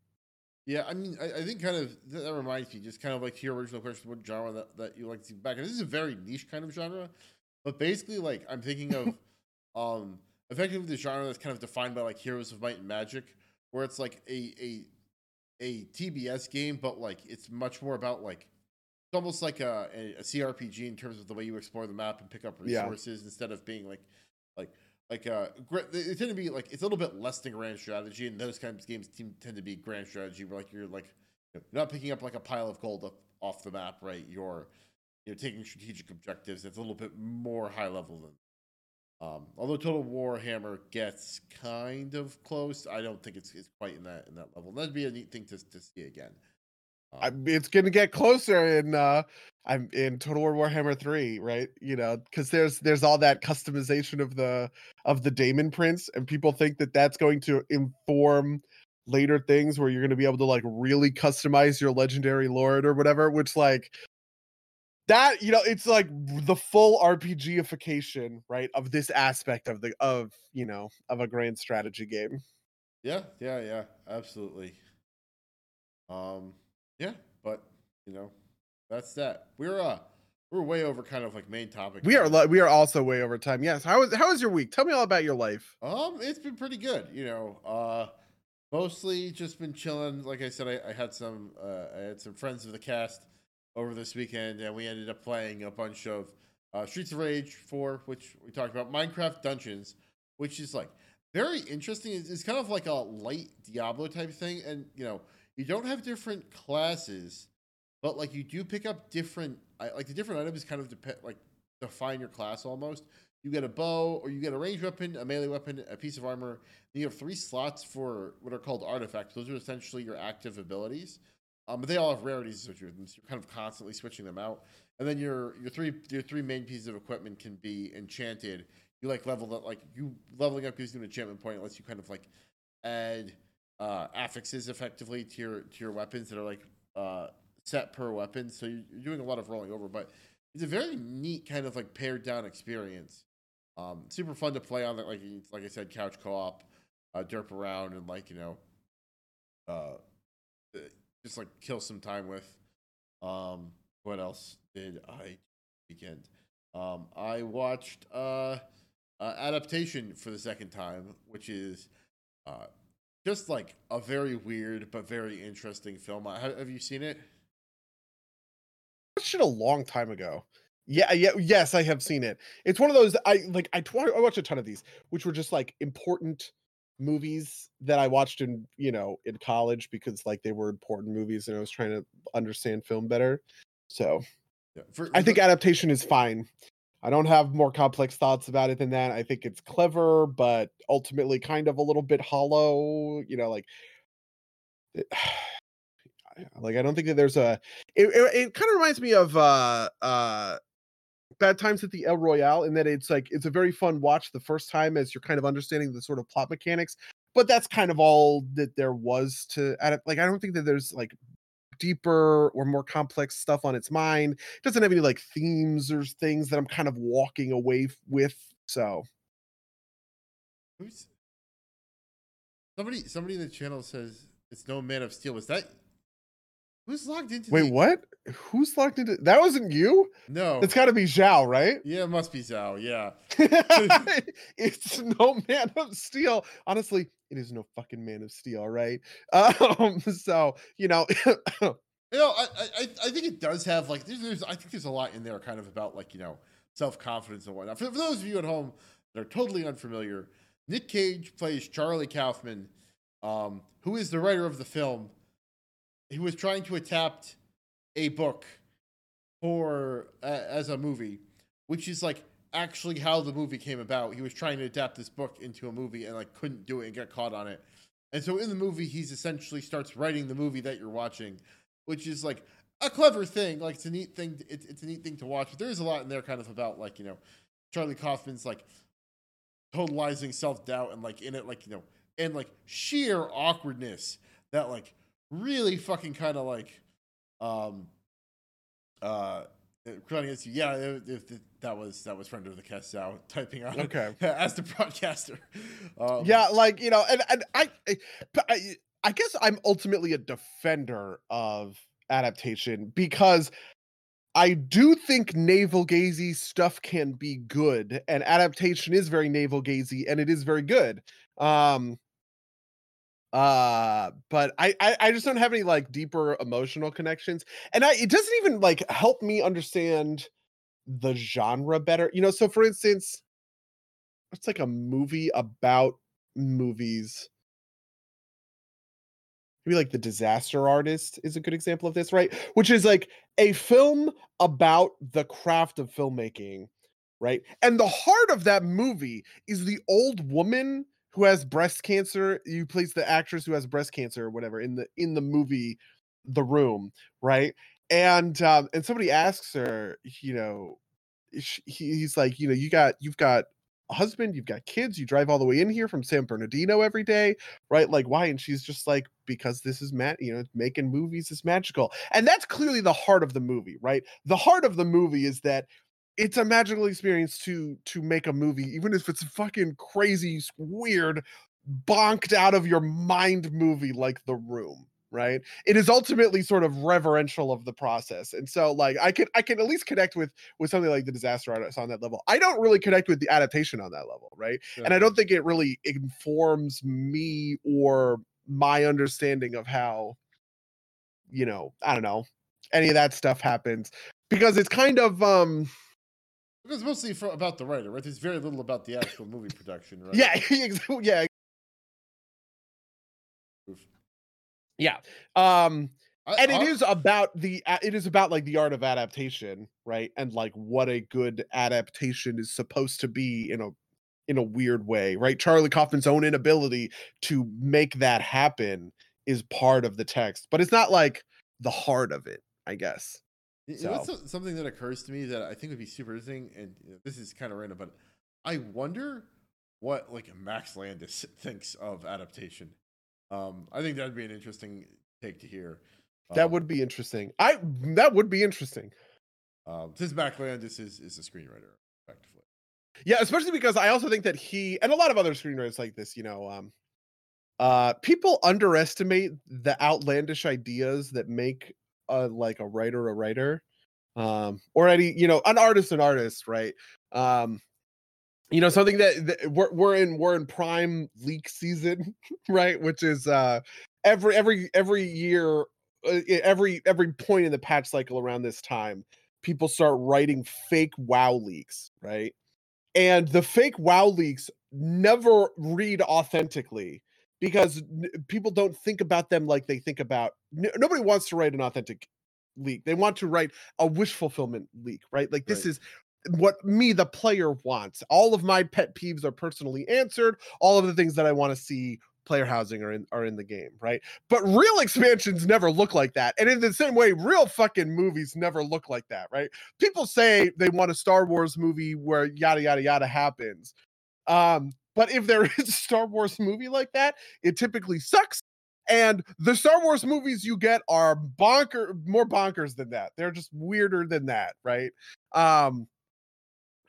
S1: Yeah, I mean, I, I think kind of that, reminds me, just kind of like to your original question, what genre that, that you like to see back. And this is a very niche kind of genre, but basically, like I'm thinking of, um, effectively the genre that's kind of defined by like Heroes of Might and Magic, where it's like a a a TBS game, but like it's much more about like it's almost like a, a, a CRPG in terms of the way you explore the map and pick up
S2: Yeah.
S1: resources instead of being like like like uh they tend to be like it's a little bit less than grand strategy and those kinds of games tend to be grand strategy where like you're like you're not picking up like a pile of gold up off the map right you're you're taking strategic objectives it's a little bit more high level than um although total warhammer gets kind of close i don't think it's, it's quite in that in that level. That'd be a neat thing to, to see again. Um,
S2: I, it's gonna get closer in uh i'm in total war warhammer 3 right? You know because there's there's all that customization of the of the daemon prince and people think that that's going to inform later things where you're going to be able to like really customize your legendary lord or whatever which like that you know it's like the full rpgification right of this aspect of the of you know of a grand strategy game
S1: Yeah, yeah, yeah, absolutely. Um, yeah, but you know, that's that. We're uh, we're way over kind of like main topic.
S2: we are we are also way over time yes how was how was your week tell me all about your life
S1: Um, it's been pretty good. You know, uh, mostly just been chilling. Like I said, I, I had some uh, I had some friends of the cast over this weekend, and we ended up playing a bunch of uh, Streets of Rage Four, which we talked about, Minecraft Dungeons, which is like very interesting. It's, it's kind of like a light Diablo type thing, and you know, you don't have different classes, but like you do pick up different, like the different items kind of depend, like define your class almost. You get a bow, or you get a ranged weapon, a melee weapon, a piece of armor. You have three slots for what are called artifacts. Those are essentially your active abilities. Um, but they all have rarities them, so you're kind of constantly switching them out. And then your your three your three main pieces of equipment can be enchanted. You like level that like you leveling up gives you an enchantment point. Lets you kind of like add uh, affixes effectively to your to your weapons that are like uh, set per weapon. So you're, you're doing a lot of rolling over, but it's a very neat kind of like pared down experience. Um, super fun to play on. That like like I said, couch co-op, uh, derp around and like you know, uh, just like kill some time with. Um, what else did I weekend? Um, I watched uh, uh, adaptation for the second time, which is uh, just like a very weird but very interesting film. Have, have you seen it?
S2: watched it a long time ago. Yeah, yeah, yes, I have seen it. It's one of those I like. I tw- I watched a ton of these, which were just like important movies that I watched in you know in college because like they were important movies and I was trying to understand film better. So
S1: Yeah. For,
S2: I think adaptation is fine. I don't have more complex thoughts about it than that. I think it's clever, but ultimately kind of a little bit hollow. You know, like like I don't think that there's a. It, it, it kind of reminds me of uh uh Bad Times at the El Royale in that it's like it's a very fun watch the first time as you're kind of understanding the sort of plot mechanics, but that's kind of all that there was to add. Like I don't think that there's like deeper or more complex stuff on its mind. It doesn't have any like themes or things that I'm kind of walking away with. So
S1: Who's somebody? Somebody in the channel says it's no Man of Steel. Was that who's logged into?
S2: wait,
S1: the-
S2: what? Who's locked into that? Wasn't you?
S1: No.
S2: It's got to be Zhao, right?
S1: yeah, it must be Zhao. Yeah.
S2: it's no Man of Steel. Honestly, it is no fucking Man of Steel, right? Um, so you know,
S1: You know, I, I I- I think it does have like there's, there's I think there's a lot in there kind of about like you know self confidence and whatnot. For, for those of you at home that are totally unfamiliar, Nic Cage plays Charlie Kaufman, um, who is the writer of the film. He was trying to adapt a book for uh, as a movie, which is like actually how the movie came about. He was trying to adapt this book into a movie and like couldn't do it and got caught on it. And so in the movie, he's essentially starts writing the movie that you're watching, which is like a clever thing. Like it's a neat thing. It's, it's a neat thing to watch. But there is a lot in there, kind of about like you know, Charlie Kaufman's like totalizing self doubt and like in it, like you know, and like sheer awkwardness that like really fucking kind of like, um, uh. Running you, yeah. If, if that was that was friend of the cast out typing out
S2: Okay.
S1: as the broadcaster. Um,
S2: yeah, like you know, and and I, I, I, I guess I'm ultimately a defender of adaptation because I do think navel gazy stuff can be good, and adaptation is very navel gazy, and it is very good. Um, uh but I, I i just don't have any like deeper emotional connections and i it doesn't even like help me understand the genre better you know so for instance it's like a movie about movies? Maybe like the disaster artist is a good example of this right? Which is like a film about the craft of filmmaking right? And the heart of that movie is the old woman who has breast cancer you plays the actress who has breast cancer or whatever in the in the movie the room right? And um and somebody asks her you know sh- he, he's like you know you got you've got a husband you've got kids you drive all the way in here from san bernardino every day right? Like why? And she's just like because this is mat you know making movies is magical. And that's clearly the heart of the movie right? The heart of the movie is that it's a magical experience to to make a movie even if it's fucking crazy weird bonked out of your mind movie like the room right? It is ultimately sort of reverential of the process and so like i can i can at least connect with with something like the disaster artist on that level. I don't really connect with the adaptation on that level right? And i don't think it really informs me or my understanding of how you know i don't know any of that stuff happens because it's kind of um
S1: Because mostly for, about the writer, right? There's very little about the actual movie production, right?
S2: yeah yeah yeah um
S1: I,
S2: and it
S1: I-
S2: is about the it is about like the art of adaptation right and like what a good adaptation is supposed to be in a in a weird way right charlie kaufman's own inability to make that happen is part of the text but it's not like the heart of it i guess
S1: What's
S2: So-
S1: so- something that occurs to me that I think would be super interesting, and you know, this is kind of random, but I wonder what like Max Landis thinks of adaptation. Um, I think that'd be an interesting take to hear.
S2: that
S1: Um,
S2: would be interesting i that would be interesting
S1: um, since Max Landis is is a screenwriter, effectively.
S2: Yeah, especially because I also think that he and a lot of other screenwriters like this, you know, um uh people underestimate the outlandish ideas that make uh like a writer a writer. Um or any, you know, an artist an artist, right? Um you know something that, that we're we're in we're in prime leak season, right? Which is uh every every every year uh, every every point in the patch cycle around this time people start writing fake wow leaks, right? and the fake wow leaks never read authentically because n- people don't think about them like they think about n- nobody wants to write an authentic leak they want to write a wish fulfillment leak right like this
S1: Right.
S2: is what me the player wants all of my pet peeves are personally answered all of the things that i want to see player housing are in are in the game, right? But real expansions never look like that. And in the same way, real fucking movies never look like that, right? People say they want a Star Wars movie where yada yada yada happens. Um, but if there is a Star Wars movie like that, it typically sucks. And the Star Wars movies you get are bonker more bonkers than that. They're just weirder than that, right? Um,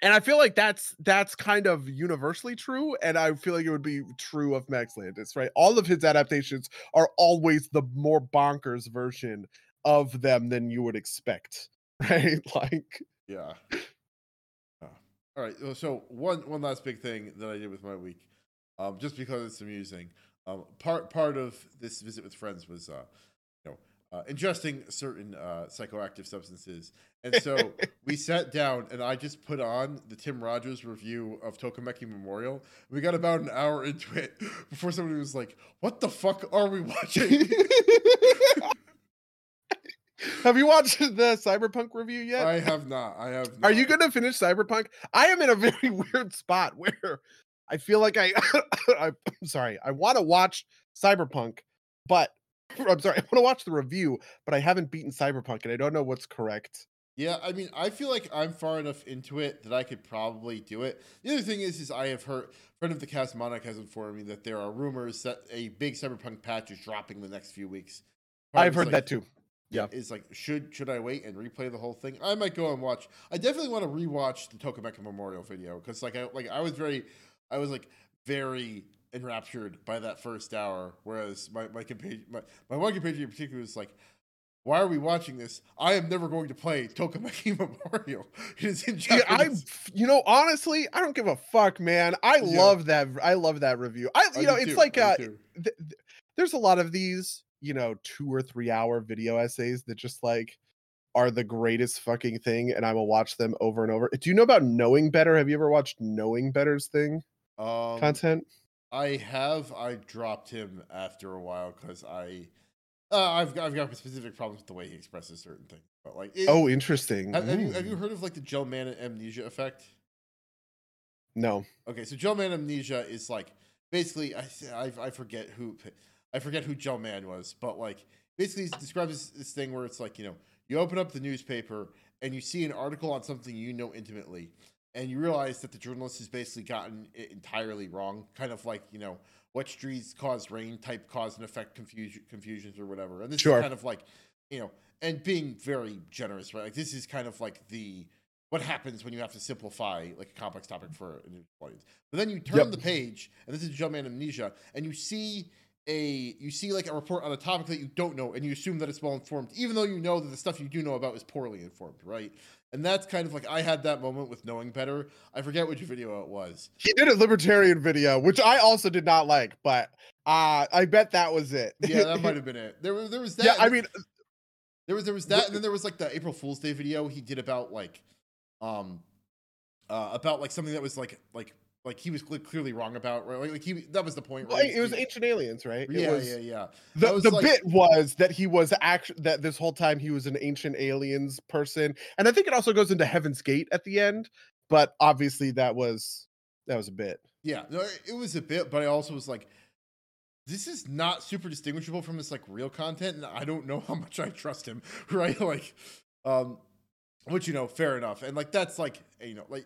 S2: and I feel like that's that's kind of universally true, and I feel like it would be true of Max Landis, right? All of his adaptations are always the more bonkers version of them than you would expect, right? Like,
S1: Yeah. All right. So one one last big thing that I did with my week, um, just because it's amusing. Um, part part of this visit with friends was, uh, you know, uh, ingesting certain uh, psychoactive substances, and so we sat down and I just put on the Tim Rogers review of Tokimeki Memorial. We got about an hour into it before somebody was like, "What the fuck are we watching?"
S2: have you watched the Cyberpunk review yet?
S1: I have not. I have.
S2: Are you going to finish Cyberpunk? I am in a very weird spot where I feel like I, I I'm sorry, I want to watch Cyberpunk, but I'm sorry, I want to watch the review, but I haven't beaten Cyberpunk and I don't know what's correct.
S1: Yeah, I mean, I feel like I'm far enough into it that I could probably do it. The other thing is, is I have heard friend of the cast, Monica, has informed me that there are rumors that a big cyberpunk patch is dropping in the next few weeks. Part
S2: I've heard
S1: like-
S2: that too. Yeah.
S1: Is like, should should I wait and replay the whole thing? I might go and watch. I definitely want to rewatch the Tokimeki Memorial video because, like, I like I was very, I was like very enraptured by that first hour. Whereas my my companion, my, my one companion in particular was like, why are we watching this? I am never going to play Tokimeki Memorial. It is in
S2: Yeah, I, you know, honestly, I don't give a fuck, man. I
S1: Yeah.
S2: love that. I love that review. I,
S1: I
S2: you know, it's
S1: too,
S2: like
S1: I
S2: uh, th- th- there's a lot of these, you know, two or three hour video essays that just like are the greatest fucking thing, and I will watch them over and over. Do you know about Knowing Better? Have you ever watched Knowing Better's thing
S1: um,
S2: content?
S1: I have. I dropped him after a while because I, uh, I've got, I've got specific problems with the way he expresses certain things. But like, it,
S2: Oh, interesting.
S1: have, have you have you heard of like the Gell-Mann amnesia effect?
S2: No.
S1: Okay, so Gell-Mann amnesia is like basically I I, I forget who I forget who Gell-Mann was, but like basically it describes this, this thing where it's like you know you open up the newspaper and you see an article on something you know intimately, and you realize that the journalist has basically gotten it entirely wrong, kind of like you know what streets cause rain type cause and effect confusion confusions or whatever, and this
S2: Sure.
S1: is kind of like you know and being very generous, right? Like this is kind of like the what happens when you have to simplify like a complex topic for an audience. But then you turn
S2: Yep.
S1: the page, and this is Gell-Mann Amnesia, and you see a you see like a report on a topic that you don't know, and you assume that it's well informed, even though you know that the stuff you do know about is poorly informed, right? And that's kind of like I had that moment with knowing better. I forget which video it was.
S2: He did a libertarian video, which I also did not like, but uh, I bet that was it.
S1: Yeah, that might have been it. There was there was that.
S2: yeah, I mean,
S1: There was there was that, and then there was like the April Fool's Day video he did about like, um, uh, about like something that was like like like he was clearly wrong about, right? Like, he that was the point. Right?
S2: it was ancient aliens, right?
S1: yeah,
S2: was,
S1: yeah, yeah.
S2: The,
S1: was
S2: the
S1: like-
S2: bit was that he was actually that this whole time he was an ancient aliens person, and I think it also goes into Heaven's Gate at the end. But obviously, that was that was a bit.
S1: Yeah, it was a bit, but I also was like, this is not super distinguishable from this like real content, and I don't know how much I trust him, right? Like, um, which you know, fair enough, and like that's like you know, like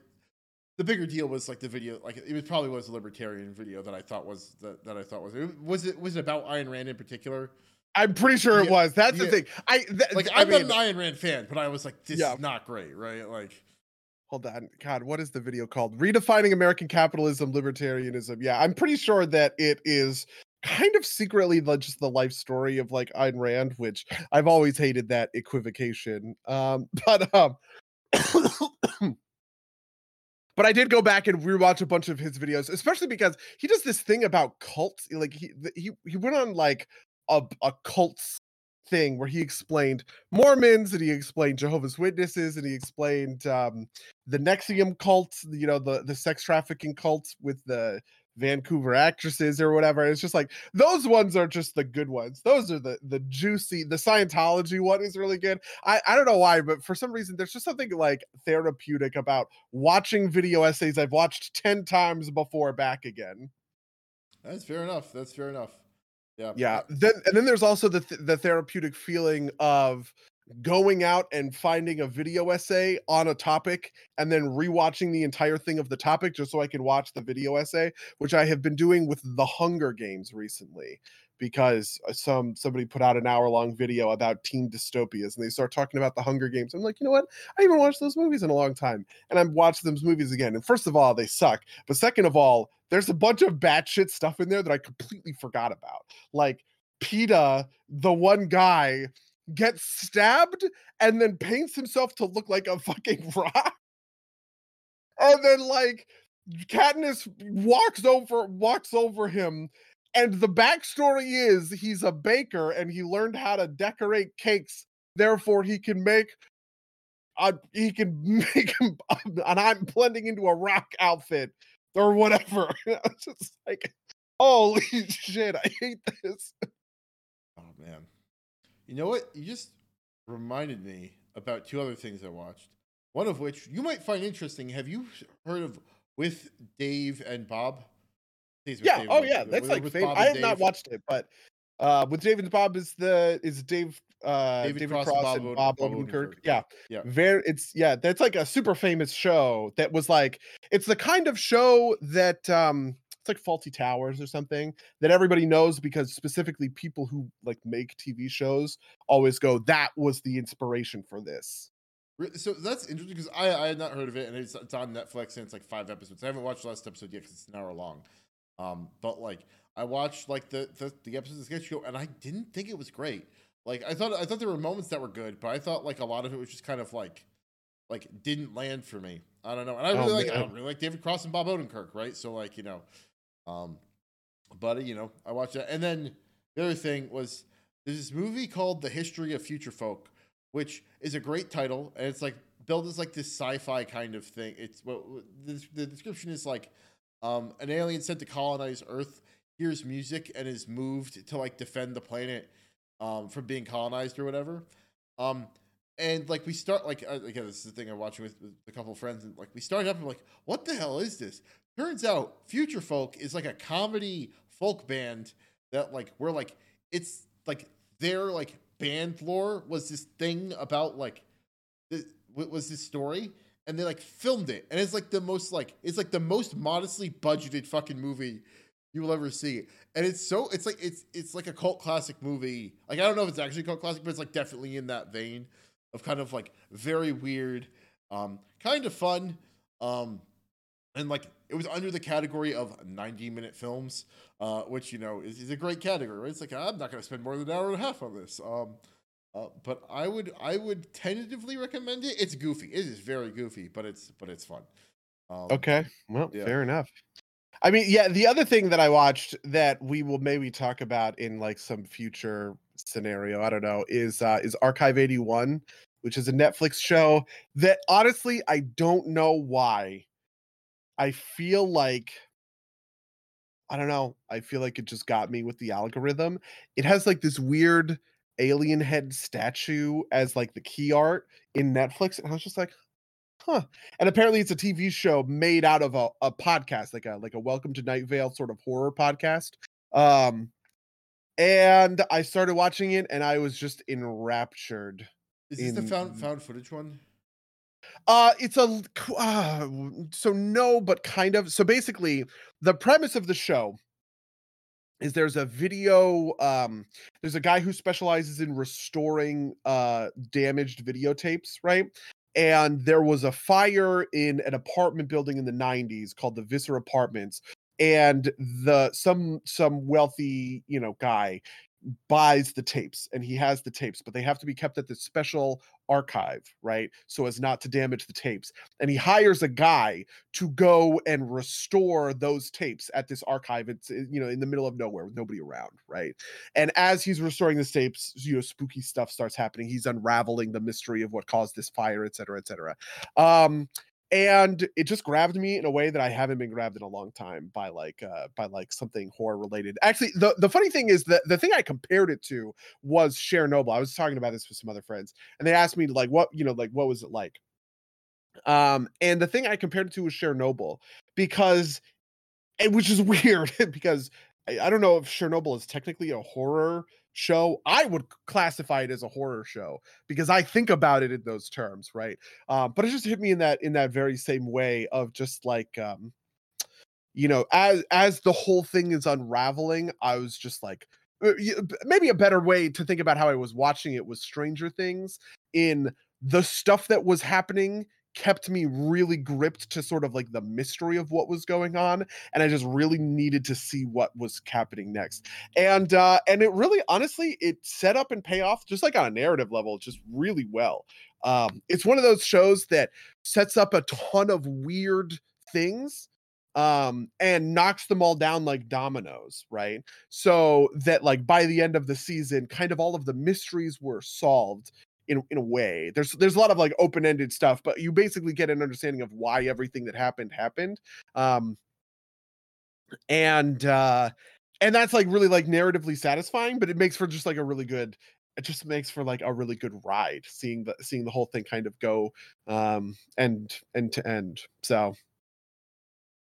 S1: the bigger deal was like the video, like it was probably was a libertarian video that I thought was that, that I thought was was it was it about Ayn Rand in particular?
S2: I'm pretty sure it was. That's the thing. I th-
S1: Like
S2: I
S1: I'm
S2: mean,
S1: not an Ayn Rand fan, but I was like, this
S2: Yeah.
S1: is not great, right? Like,
S2: hold on, God, what is the video called? Redefining American Capitalism, Libertarianism. Yeah, I'm pretty sure that it is kind of secretly the, just the life story of like Ayn Rand, which I've always hated that equivocation. Um, but um, but I did go back and rewatch a bunch of his videos, especially because he does this thing about cults. Like he he he went on like a a cults thing where he explained Mormons and he explained Jehovah's Witnesses and he explained um the NXIVM cult, you know, the the sex trafficking cult with the Vancouver actresses or whatever. It's just like those ones are just the good ones. Those are the the juicy. The Scientology one is really good. I I don't know why, but for some reason there's just something like therapeutic about watching video essays I've watched 10 times before back again.
S1: That's fair enough. That's fair enough. Yeah.
S2: Yeah. Then and then there's also the th- the therapeutic feeling of going out and finding a video essay on a topic and then rewatching the entire thing of the topic just so I can watch the video essay, which I have been doing with The Hunger Games recently because uh, some somebody put out an hour long video about teen dystopias and they start talking about the Hunger Games. I'm like, you know what? I haven't watched those movies in a long time. And I'm watching those movies again. And first of all, they suck. But second of all, there's a bunch of batshit stuff in there that I completely forgot about. Like Peeta, the one guy, gets stabbed and then paints himself to look like a fucking rock. And then like Katniss walks over walks over him and the backstory is he's a baker and he learned how to decorate cakes. Therefore, he can make uh, he can make him and I'm blending into a rock outfit or whatever. it's just like, holy shit, I hate this.
S1: Oh man. You know what? You just reminded me about two other things I watched. One of which you might find interesting. Have you heard of With Dave and Bob?
S2: Yeah. Oh, yeah. That's like. I have Dave. not watched it, but uh, with Dave and Bob is the is Dave uh David, David Cross, Cross and Bob, Bob Odenkirk. Odenkirk. Yeah. Yeah. Very it's yeah, that's like a super famous show that was like it's the kind of show that um it's like Fawlty Towers or something that everybody knows because specifically people who like make TV shows always go that was the inspiration for this.
S1: So that's interesting because I, I had not heard of it and it's, it's on Netflix and it's like five episodes. I haven't watched the last episode yet because it's an hour long. Um, but like I watched like the the, the episodes of Sketch Show and I didn't think it was great. Like I thought I thought there were moments that were good, but I thought like a lot of it was just kind of like like didn't land for me. I don't know. And I really oh, like man. I don't really like David Cross and Bob Odenkirk, right? So like, you know, um but you know, I watched that. And then the other thing was there's this movie called The History of Future Folk, which is a great title, and it's like built as like this sci-fi kind of thing. It's well the, the description is like um, an alien sent to colonize Earth hears music and is moved to like defend the planet um, from being colonized or whatever. Um, and like we start like uh, again, this is the thing I'm watching with, with a couple of friends, and like we start up and like, what the hell is this? Turns out, Future Folk is like a comedy folk band that like we're like it's like their like band lore was this thing about like this, was this story and they like filmed it. And it's like the most like it's like the most modestly budgeted fucking movie you will ever see. And it's so it's like it's it's like a cult classic movie. Like i don't know if it's actually cult classic but it's like definitely in that vein of kind of like very weird um kind of fun um and like it was under the category of 90 minute films uh which you know is, is a great category right it's like i'm not going to spend more than an hour and a half on this um uh, but I would I would tentatively recommend it. It's goofy. It is very goofy, but it's but it's fun.
S2: Um, okay, well, yeah. fair enough. I mean, yeah. The other thing that I watched that we will maybe talk about in like some future scenario, I don't know, is uh, is Archive eighty one, which is a Netflix show that honestly I don't know why. I feel like I don't know. I feel like it just got me with the algorithm. It has like this weird alien head statue as like the key art in Netflix. And I was just like, huh. And apparently it's a TV show made out of a, a podcast, like a like a Welcome to Night Vale sort of horror podcast. Um and I started watching it and I was just enraptured.
S1: Is this in, the found found footage one?
S2: Uh it's a uh, so no, but kind of. So basically, the premise of the show is there's a video um there's a guy who specializes in restoring uh damaged videotapes right and there was a fire in an apartment building in the 90s called the Visser Apartments and the some some wealthy you know guy buys the tapes and he has the tapes but they have to be kept at this special archive right so as not to damage the tapes and he hires a guy to go and restore those tapes at this archive. It's eh, you know in the middle of nowhere with nobody around right and as he's restoring the tapes you know spooky stuff starts happening. He's unraveling the mystery of what caused this fire et cetera et cetera. Um and it just grabbed me in a way that I haven't been grabbed in a long time by like uh by like something horror related. Actually, the the funny thing is that the thing I compared it to was Chernobyl. I was talking about this with some other friends, and they asked me like what you know like what was it like. Um, and the thing I compared it to was Chernobyl because, which is weird because I, I don't know if Chernobyl is technically a horror show. I would classify it as a horror show because I think about it in those terms, right? Uh, but it just hit me in that in that very same way of just like um, you know, as as the whole thing is unraveling, I was just like uh, maybe a better way to think about how I was watching it was Stranger Things in the stuff that was happening kept me really gripped to sort of like the mystery of what was going on and i just really needed to see what was happening next. And uh and it really honestly it set up and pay off just like on a narrative level just really well. Um it's one of those shows that sets up a ton of weird things um and knocks them all down like dominoes right? So that like by the end of the season kind of all of the mysteries were solved in in a way. There's there's a lot of like open-ended stuff, but you basically get an understanding of why everything that happened happened. Um and uh and that's like really like narratively satisfying, but it makes for just like a really good it just makes for like a really good ride seeing the seeing the whole thing kind of go um end end to end. So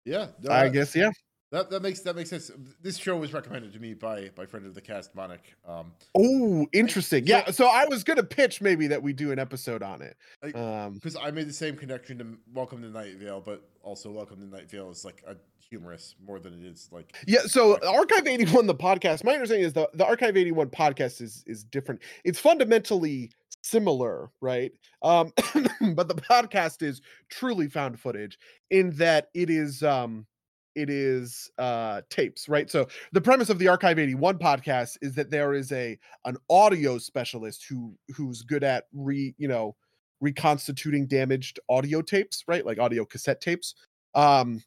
S1: yeah,
S2: I guess yeah.
S1: That that makes that makes sense. This show was recommended to me by by friend of the cast, Monik. Um,
S2: oh, interesting. yeah, so, so I was gonna pitch maybe that we do an episode on it.
S1: Because um, I made the same connection to Welcome to Night Vale, but also Welcome to Night Vale is like a humorous more than it is like
S2: yeah so archive 81 the podcast my understanding is the, the archive 81 podcast is is different it's fundamentally similar right um but the podcast is truly found footage in that it is um it is uh tapes right? So the premise of the archive 81 podcast is that there is a an audio specialist who who's good at re you know reconstituting damaged audio tapes right? Like audio cassette tapes. Um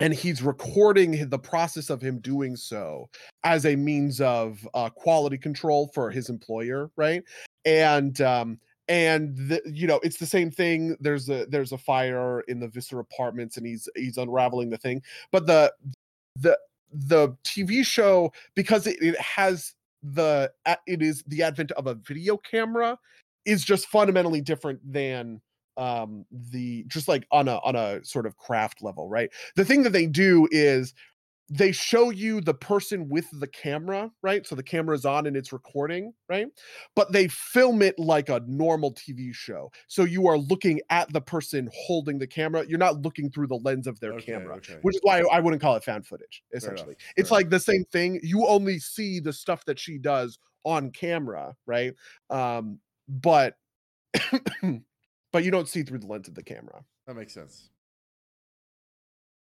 S2: and he's recording the process of him doing so as a means of uh, quality control for his employer right? And um and the, you know it's the same thing there's a there's a fire in the visser apartments and he's he's unraveling the thing but the the the tv show because it, it has the it is the advent of a video camera is just fundamentally different than um the just like on a on a sort of craft level right? The thing that they do is they show you the person with the camera, right? So the camera is on and it's recording, right? But they film it like a normal TV show. So you are looking at the person holding the camera. You're not looking through the lens of their okay, camera, okay. which is why I wouldn't call it found footage, essentially. It's like the same thing. You only see the stuff that she does on camera, right? Um, but but you don't see through the lens of the camera.
S1: That makes sense.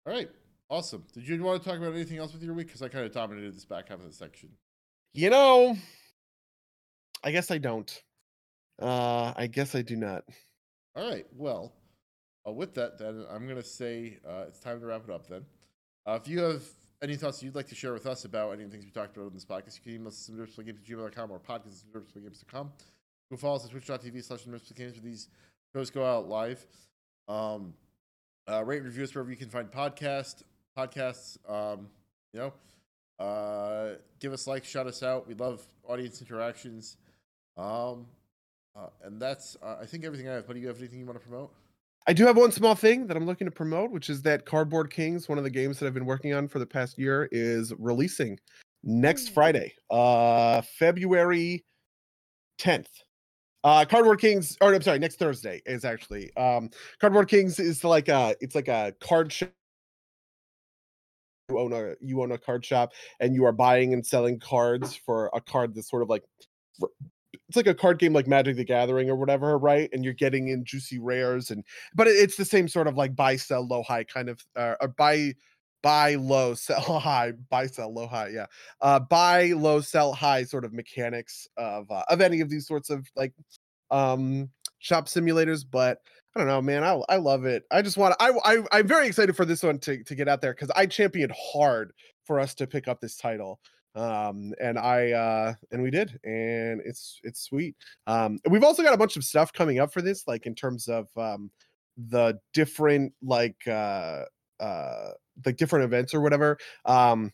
S1: All right. Awesome. Did you want to talk about anything else with your week? Because I kind of dominated this back half of the section.
S2: You know, I guess I don't. Uh, I guess I do not.
S1: All right. Well, uh, with that, then I'm going to say uh, it's time to wrap it up. Then, uh, if you have any thoughts you'd like to share with us about any of the things we talked about in this podcast, you can email us at gmail.com or podcast at games.com. You can follow us at twitch.tv slash games where these shows go out live. Um, uh, rate and review us wherever you can find podcast podcasts. Um, you know, uh, give us likes, shout us out. We love audience interactions. Um, uh, and that's, uh, I think, everything I have. But do you have anything you want to promote?
S2: I do have one small thing that I'm looking to promote, which is that Cardboard Kings, one of the games that I've been working on for the past year, is releasing next Friday, uh, February 10th. Uh, Cardboard Kings, or I'm sorry, next Thursday is actually um, Cardboard Kings is like a it's like a card shop you own a you own a card shop and you are buying and selling cards for a card that's sort of like it's like a card game like Magic the Gathering or whatever, right? And you're getting in juicy rares and but it's the same sort of like buy sell low high kind of uh, or buy buy low sell high buy sell low high yeah uh buy low sell high sort of mechanics of uh, of any of these sorts of like um shop simulators but I don't know, man. I I love it. I just want I I I'm very excited for this one to to get out there because I championed hard for us to pick up this title. Um and I uh and we did and it's it's sweet. Um we've also got a bunch of stuff coming up for this, like in terms of um the different like uh uh like different events or whatever. Um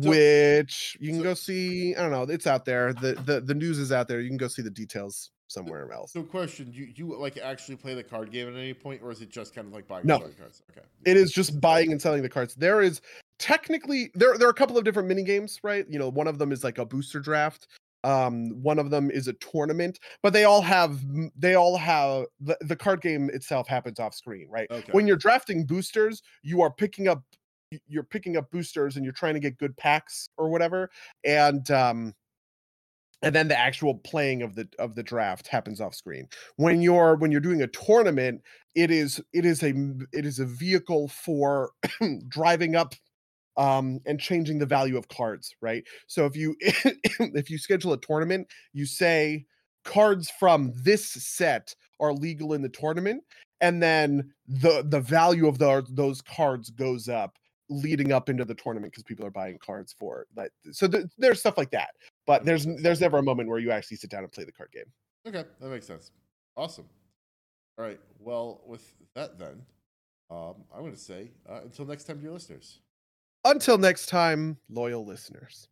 S2: so, which you can so, go see. I don't know. It's out there. The the the news is out there. You can go see the details somewhere else.
S1: So, question: You you like actually play the card game at any point, or is it just kind of like buying
S2: no.
S1: cards? Okay,
S2: it is just buying and selling the cards. There is technically there there are a couple of different mini games, right? You know, one of them is like a booster draft. Um, one of them is a tournament, but they all have they all have the, the card game itself happens off screen, right?
S1: Okay.
S2: When you're drafting boosters, you are picking up you're picking up boosters and you're trying to get good packs or whatever. And um and then the actual playing of the of the draft happens off screen. When you're when you're doing a tournament it is it is a it is a vehicle for driving up um and changing the value of cards right? So if you if you schedule a tournament you say cards from this set are legal in the tournament and then the the value of the, those cards goes up leading up into the tournament because people are buying cards for that so th- there's stuff like that but there's there's never a moment where you actually sit down and play the card game
S1: Okay, that makes sense. Awesome. All right. Well, with that, then, um, I'm going to say uh, until next time, dear listeners.
S2: until next time loyal listeners